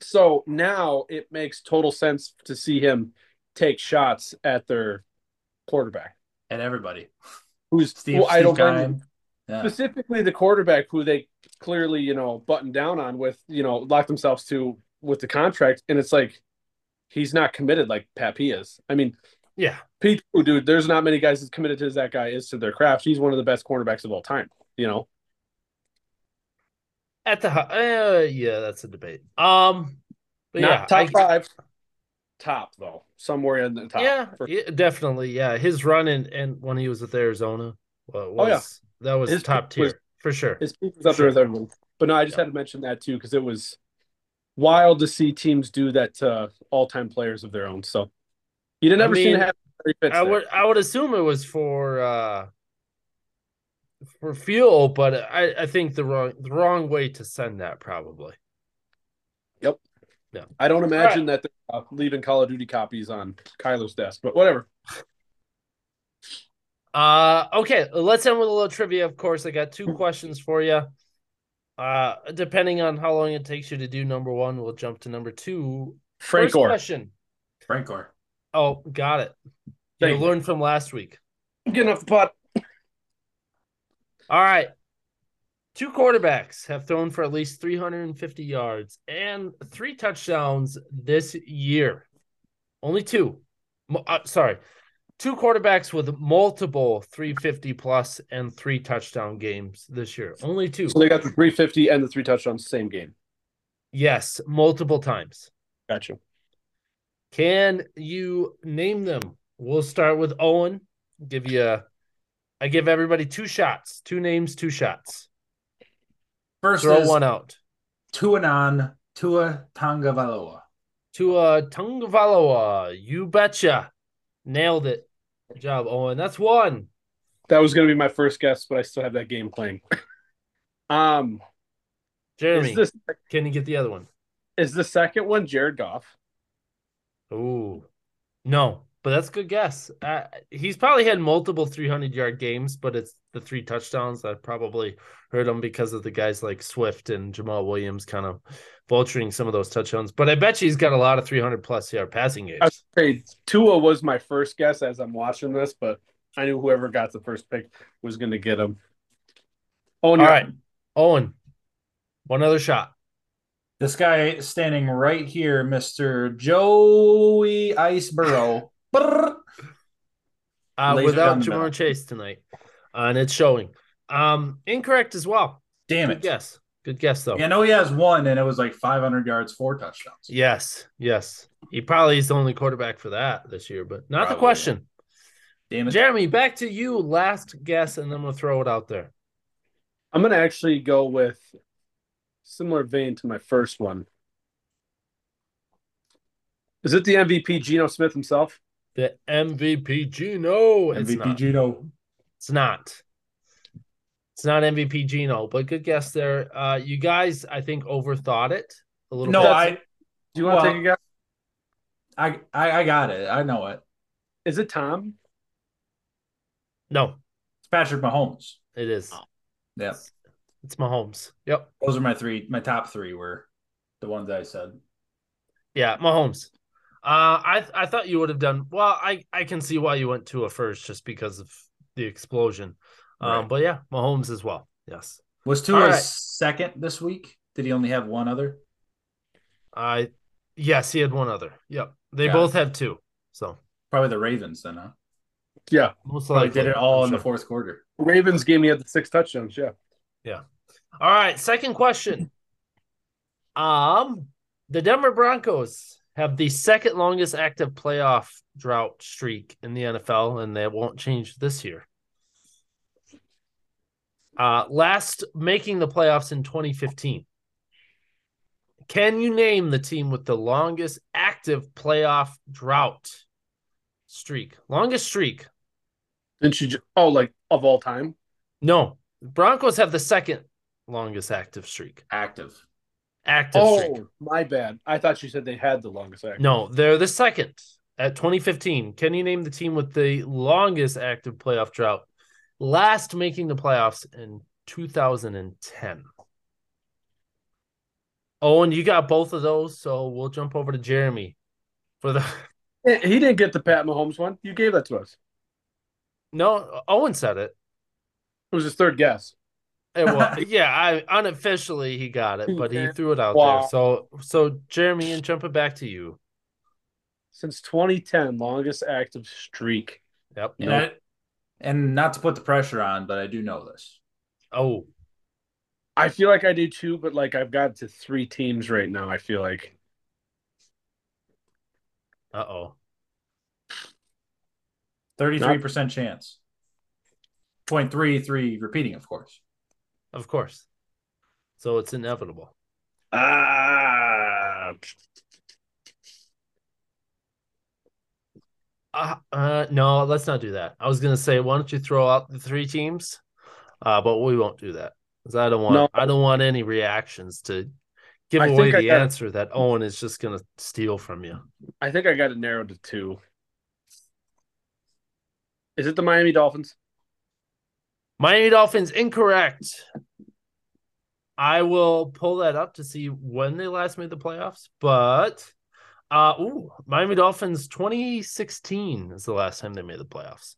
So now it makes total sense to see him take shots at their quarterback, and everybody. who's Steve, who I don't blame Yeah. specifically the quarterback who they clearly you know buttoned down on with you know locked themselves to with the contract, and it's like he's not committed like Pat P is. I mean, Yeah. Pete, dude, there's not many guys as committed to as that guy is to their craft. He's one of the best cornerbacks of all time. You know, At the uh, yeah, that's a debate. Um, but not yeah, top I- five, top though, somewhere in the top. Yeah, For- yeah, definitely. Yeah, his run and and when he was with Arizona, well, was Oh, yeah. that was His top peak was- tier for sure. His peak was up there with everyone. But no, I just Yeah. had to mention that too because it was wild to see teams do that to all-time players of their own. So you didn't I ever see it happen. I would I would assume it was for uh for fuel, but I I think the wrong the wrong way to send that probably. Yep. Yeah. I don't imagine that they're uh, leaving Call of Duty copies on Kyler's desk, but whatever. Uh okay, let's end with a little trivia. Of course, I got two questions for you. Uh, depending on how long it takes you to do number one, we'll jump to number two. Frank First Gore. question. Frank Gore. Oh, got it. You Thank learned from last week. Getting off the pot. All right. Two quarterbacks have thrown for at least 350 yards and three touchdowns this year. Only two. Uh, sorry. Two quarterbacks with multiple 350 plus and three touchdown games this year. Only two. So they got the 350 and the three touchdowns, same game. Yes, multiple times. Gotcha. Can you name them? We'll start with Owen. Give you a I give everybody two shots, two names, two shots. First Throw is one out. Tuanon Tua Tagovailoa. To Tungvaloa. You betcha. Nailed it. Good job, Owen. That's one. That was going to be my first guess, but I still have that game playing. [LAUGHS] um, Jeremy, is this can you get the other one? is the second one Jared Goff? Ooh. No, but that's a good guess. Uh, he's probably had multiple 300 yard games, but it's the three touchdowns that probably hurt him because of the guys like Swift and Jamaal Williams kind of vulturing some of those touchdowns. But I bet you he's got a lot of 300 plus yard passing games. I say Tua was my first guess as I'm watching this, but I knew whoever got the first pick was going to get him. Oh, All right, Owen, one other shot. This guy standing right here, Mr. Joey Iceborough. Uh, without down the. Ja'Marr Chase tonight, uh, and it's showing. Um, incorrect as well. Damn Good it. guess. Good guess though. Yeah, I know he has one, and it was like 500 yards, four touchdowns. Yes, yes. He probably is the only quarterback for that this year, but not the Probably. question. Damn it. Jeremy, back to you. Last guess, and then we'll throw it out there. I'm going to actually go with similar vein to my first one. Is it the MVP Geno Smith himself? The MVP Geno. It's MVP not. Geno. It's not. It's not MVP Geno, but good guess there. Uh, you guys, I think, overthought it a little No, bit. I, Do you want to take a guess? I, I, I got it. I know it. Is it Tom? no, It's Patrick Mahomes. it is. Yeah, It's Mahomes. Yep. those are my three. My top three were the ones I said. Yeah, Mahomes. Uh, I I thought you would have done well. I I can see why you went to a first just because of the explosion. Um, Right. but yeah, Mahomes as well. Yes. Was Tua All right. second this week? Did he only have one other? I yes, he had one other. Yep. They Yeah. both have two. So Probably the Ravens then, huh? Yeah. most Probably likely did it all I'm in the fourth quarter. Ravens game, he had the six touchdowns. Yeah. Yeah. All right, second question. Um, the Denver Broncos have the second longest active playoff drought streak in the NFL, and that won't change this year. Uh, last making the playoffs in 2015. Can you name the team with the longest active playoff drought streak? Longest streak? Didn't you? Ju- oh, like of all time? No. Broncos have the second longest active streak. Active. Active Oh, streak. my bad. I thought you said they had the longest act. No, they're the second at 2015. Can you name the team with the longest active playoff drought? Last making the playoffs in 2010. Owen, you got both of those, so we'll jump over to Jeremy for the. [LAUGHS] He didn't get the Pat Mahomes one. You gave that to us. No, Owen said it. It was his third guess. It wa- [LAUGHS] yeah, I unofficially he got it, but he threw it out Wow. there. So, so Jeremy, and jumping back to you. Since 2010, longest active streak. Yep. And, I- and not to put the pressure on, but I do know this. Oh, I feel like I do too, but like I've got to three teams right now. I feel like uh oh. 33% chance. 0.33 repeating, of course. Of course. So it's inevitable. ah, Uh, uh, no, let's not do that. I was gonna say, why don't you throw out the three teams? Uh, but we won't do that because I don't want No. I don't want any reactions to give I away the got answer that Owen is just gonna steal from you. I think I got it narrowed to two. Is it the Miami Dolphins? Miami Dolphins incorrect. I will pull that up to see when they last made the playoffs. But uh ooh, Miami Dolphins 2016 is the last time they made the playoffs.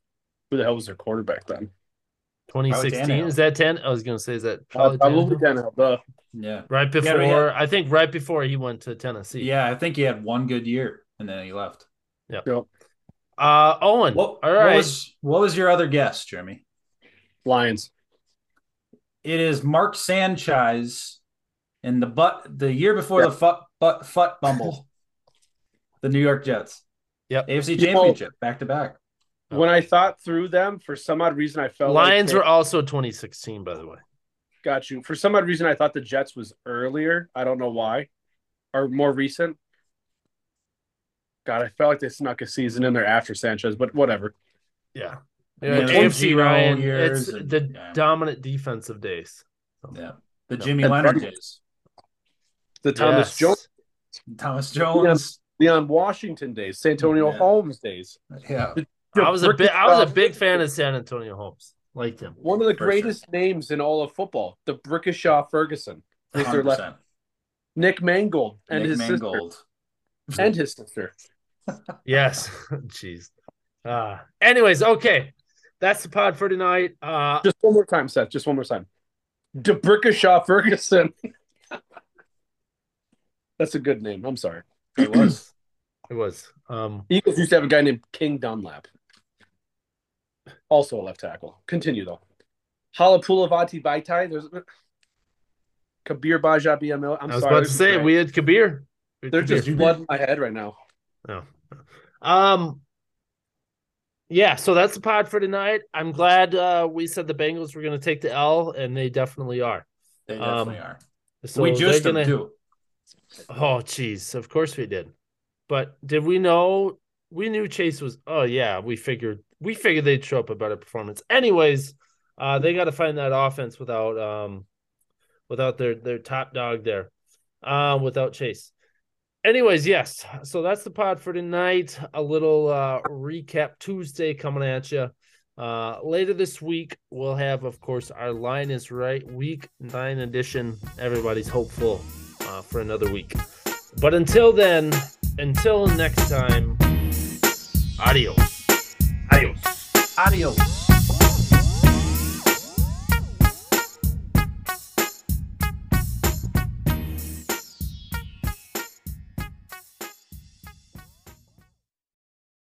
Who the hell was their quarterback then? 2016 is that 10? I was gonna say is that Uh, probably probably Tannehill? Tannehill. Yeah. right before we had- I think right before he went to Tennessee. Yeah, I think he had one good year and then he left. Yep. Uh Owen. What, all what was what was your other guess, Jeremy? Lions. It is Mark Sanchez in the butt the year before Yeah. the fut butt fut bumble. [LAUGHS] the New York Jets. Yep. AFC You championship back to oh. back. When I thought through them, for some odd reason, I felt Lions like were also 2016, by the way. got you. For some odd reason, I thought the Jets was earlier. I don't know why, or more recent. God, I felt like they snuck a season in there after Sanchez, but whatever. Yeah. Yeah, Yeah, the AFC Ryan. years It's and- the yeah. dominant defensive days. Yeah. The No. Jimmy And Leonard days. The Thomas Yes. Jones, Thomas Jones. Leon Washington days, Santonio Yeah. Holmes days. Yeah. I was a big I was a big fan of Santonio Holmes. Liked him. One of the For greatest names in all of football, D'Brickashaw Ferguson, was their left Nick Mangold and Nick his Mangold. sister and his sister. [LAUGHS] Yes. [LAUGHS] Jeez. Uh anyways, okay. That's the pod for tonight. Uh Just one more time, Seth. Just one more time. D'Brickashaw Ferguson. That's a good name. I'm sorry. It was. it was. Um Eagles used to have a guy named King Dunlap. Also a left tackle. Continue though. Halapoulivaati Vaitai. There's Kabir Baja BML. I'm I was sorry. about to say we had Kabir. They're Kabir. just flooding my head right now. No. Um yeah, so that's the pod for tonight. I'm glad uh we said the Bengals were gonna take the L, and they definitely are. They Um, definitely are. So we just gonna... too. Oh jeez, of course we did. But did we know we knew Chase was oh yeah, we figured we figured they'd show up a better performance. Anyways, uh they gotta find that offense without um without their their top dog there. Uh without Chase. Anyways, yes. So that's the pod for tonight. A little uh recap Tuesday coming at you. Uh later this week we'll have of course our line is right week 9 edition. Everybody's hopeful uh, for another week. But until then, until next time, adios. Adios. Adios.